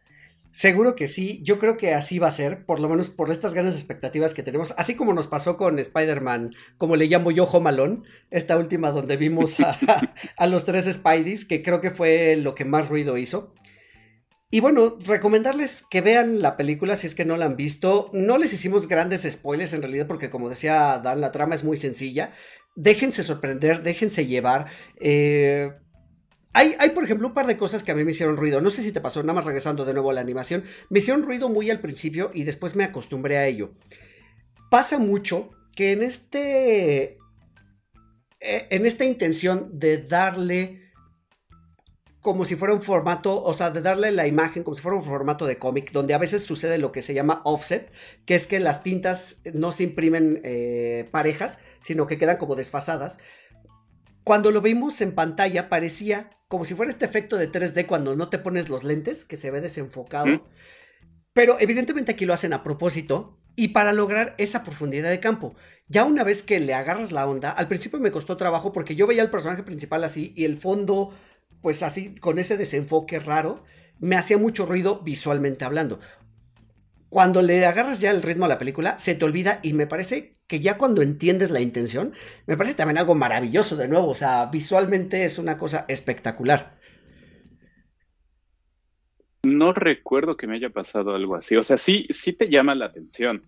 Seguro que sí, yo creo que así va a ser, por lo menos por estas grandes expectativas que tenemos, así como nos pasó con Spider-Man, como le llamo yo, Homalón, esta última donde vimos a, [laughs] a los tres Spideys, que creo que fue lo que más ruido hizo. Y bueno, recomendarles que vean la película si es que no la han visto. No les hicimos grandes spoilers en realidad porque como decía Dan, la trama es muy sencilla. Déjense sorprender, déjense llevar. Eh, hay, hay, por ejemplo, un par de cosas que a mí me hicieron ruido. No sé si te pasó, nada más regresando de nuevo a la animación. Me hicieron ruido muy al principio y después me acostumbré a ello. Pasa mucho que en este... Eh, en esta intención de darle como si fuera un formato, o sea, de darle la imagen como si fuera un formato de cómic, donde a veces sucede lo que se llama offset, que es que las tintas no se imprimen eh, parejas, sino que quedan como desfasadas. Cuando lo vimos en pantalla parecía como si fuera este efecto de 3D cuando no te pones los lentes, que se ve desenfocado. ¿Mm? Pero evidentemente aquí lo hacen a propósito y para lograr esa profundidad de campo. Ya una vez que le agarras la onda, al principio me costó trabajo porque yo veía al personaje principal así y el fondo pues así, con ese desenfoque raro, me hacía mucho ruido visualmente hablando. Cuando le agarras ya el ritmo a la película, se te olvida y me parece que ya cuando entiendes la intención, me parece también algo maravilloso de nuevo, o sea, visualmente es una cosa espectacular. No recuerdo que me haya pasado algo así, o sea, sí, sí te llama la atención.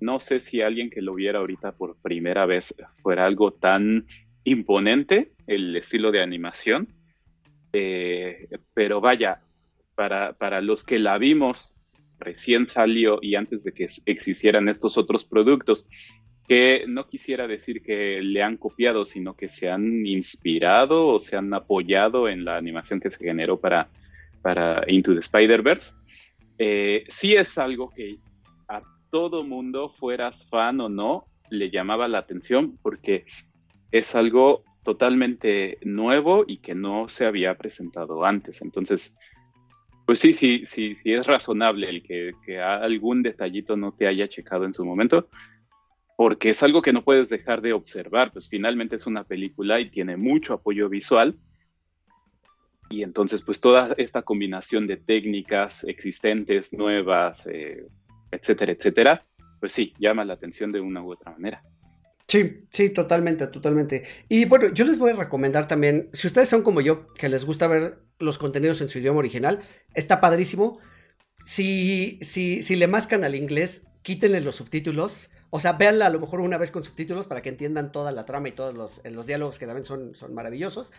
No sé si alguien que lo viera ahorita por primera vez fuera algo tan imponente, el estilo de animación, eh, pero vaya, para, para, los que la vimos recién salió y antes de que existieran estos otros productos, que no quisiera decir que le han copiado, sino que se han inspirado o se han apoyado en la animación que se generó para, para Into the Spider-Verse, eh, sí es algo que a todo mundo, fueras fan o no, le llamaba la atención porque es algo totalmente nuevo y que no se había presentado antes. Entonces, pues sí, sí, sí, sí es razonable el que, que, algún detallito no te haya checado en su momento, porque es algo que no puedes dejar de observar, pues finalmente es una película y tiene mucho apoyo visual. Y entonces, pues toda esta combinación de técnicas existentes, nuevas, eh, etcétera, etcétera, pues sí, llama la atención de una u otra manera. Sí, sí, totalmente, totalmente. Y bueno, yo les voy a recomendar también, si ustedes son como yo, que les gusta ver los contenidos en su idioma original, está padrísimo. Si, si, si le mascan al inglés, quítenle los subtítulos. O sea, véanla a lo mejor una vez con subtítulos para que entiendan toda la trama y todos los, los diálogos que también son, son maravillosos.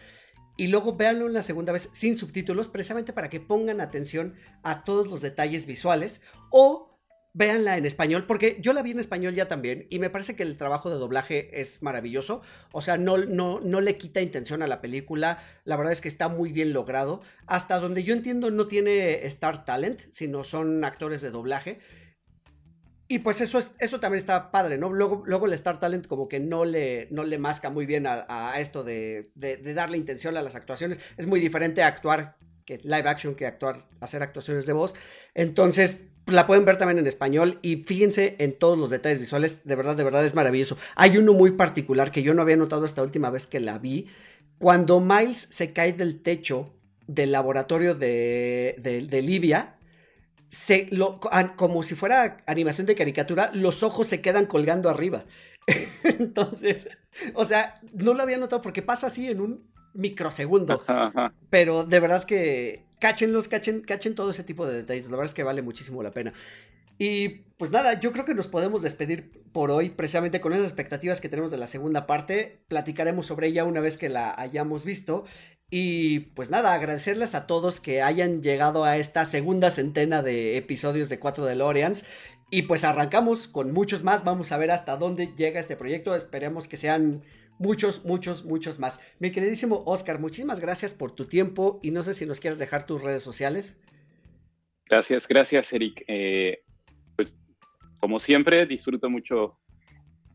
y luego véanlo una segunda vez sin subtítulos, precisamente para que pongan atención a todos los detalles visuales o véanla en español, porque yo la vi en español ya también y me parece que el trabajo de doblaje es maravilloso. O sea, no, no, no le quita intención a la película. La verdad es que está muy bien logrado. Hasta donde yo entiendo, no tiene Star Talent, sino son actores de doblaje. Y pues eso, es, eso también está padre, ¿no? Luego, luego el Star Talent como que no le, no le masca muy bien a, esto de, de, darle intención a las actuaciones. Es muy diferente a actuar que live action que actuar, hacer actuaciones de voz. Entonces, la pueden ver también en español y fíjense en todos los detalles visuales, de verdad, de verdad es maravilloso. Hay uno muy particular que yo no había notado esta última vez que la vi. Cuando Miles se cae del techo del laboratorio de, de Libia, se, lo, como si fuera animación de caricatura, los ojos se quedan colgando arriba. [laughs] Entonces, o sea, no lo había notado porque pasa así en un microsegundo. [laughs] Pero de verdad que cáchenlos, cachen, cachen todo ese tipo de detalles. La verdad es que vale muchísimo la pena. Y pues nada, yo creo que nos podemos despedir por hoy precisamente con esas expectativas que tenemos de la segunda parte. Platicaremos sobre ella una vez que la hayamos visto. Y pues nada, agradecerles a todos que hayan llegado a esta segunda centena de episodios de 4 DeLoreans. Y pues arrancamos con muchos más. Vamos a ver hasta dónde llega este proyecto. Esperemos que sean muchos, muchos, muchos más. Mi queridísimo Oscar, muchísimas gracias por tu tiempo y no sé si nos quieres dejar tus redes sociales. Gracias, gracias, Eric. Eh, pues como siempre, disfruto mucho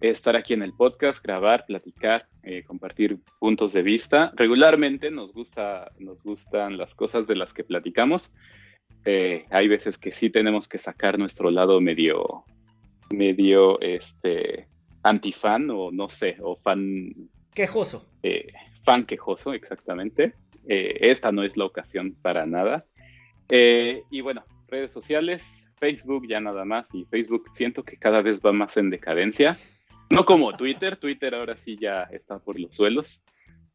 estar aquí en el podcast, grabar, platicar, eh, compartir puntos de vista. Regularmente nos, gusta, nos gustan las cosas de las que platicamos. Eh, hay veces que sí tenemos que sacar nuestro lado medio, medio, este, antifan o no sé, o fan... Quejoso. Eh, fan quejoso, exactamente. esta no es la ocasión para nada. y bueno, redes sociales, Facebook ya nada más, y Facebook siento que cada vez va más en decadencia. No como Twitter, Twitter ahora sí ya está por los suelos.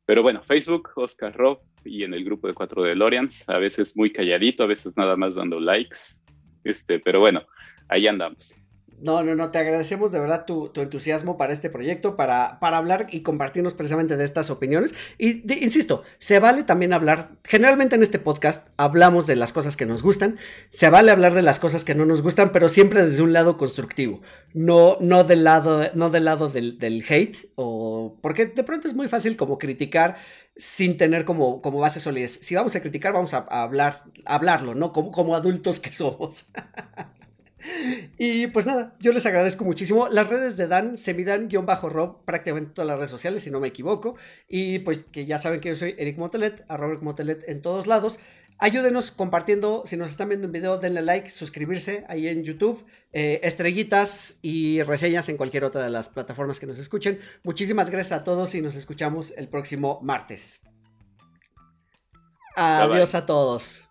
Pero bueno, Facebook, Oscar Rob y en el grupo de cuatro de Lorians, a veces muy calladito, a veces nada más dando likes. Este, pero bueno, ahí andamos. No, no, no, te agradecemos de verdad tu, entusiasmo para este proyecto, para, para, hablar y compartirnos precisamente de estas opiniones. Y insisto, se vale también hablar, generalmente en este podcast hablamos de las cosas que nos gustan, se vale hablar de las cosas que no nos gustan, pero siempre desde un lado constructivo, no, no del lado, no del, lado del, hate, o porque de pronto es muy fácil como criticar sin tener como, como base solidez. Si vamos a criticar, vamos a, hablar, hablarlo, ¿no? Como, como adultos que somos. [laughs] Y pues nada, yo les agradezco muchísimo. Las redes de Dan se midan-rob prácticamente todas las redes sociales, si no me equivoco. Y pues que ya saben que yo soy Eric Motelet, arroba Motelet en todos lados. Ayúdenos compartiendo, si nos están viendo en video, denle like, suscribirse ahí en YouTube, eh, estrellitas y reseñas en cualquier otra de las plataformas que nos escuchen. Muchísimas gracias a todos y nos escuchamos el próximo martes. Adiós a todos.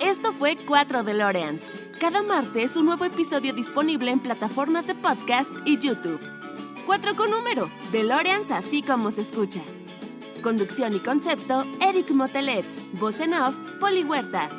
Esto fue 4 DeLoreans. Cada martes un nuevo episodio disponible en plataformas de podcast y YouTube. 4 con número, DeLoreans así como se escucha. Conducción y concepto, Eric Motelet. Voz en off, Poli Huerta.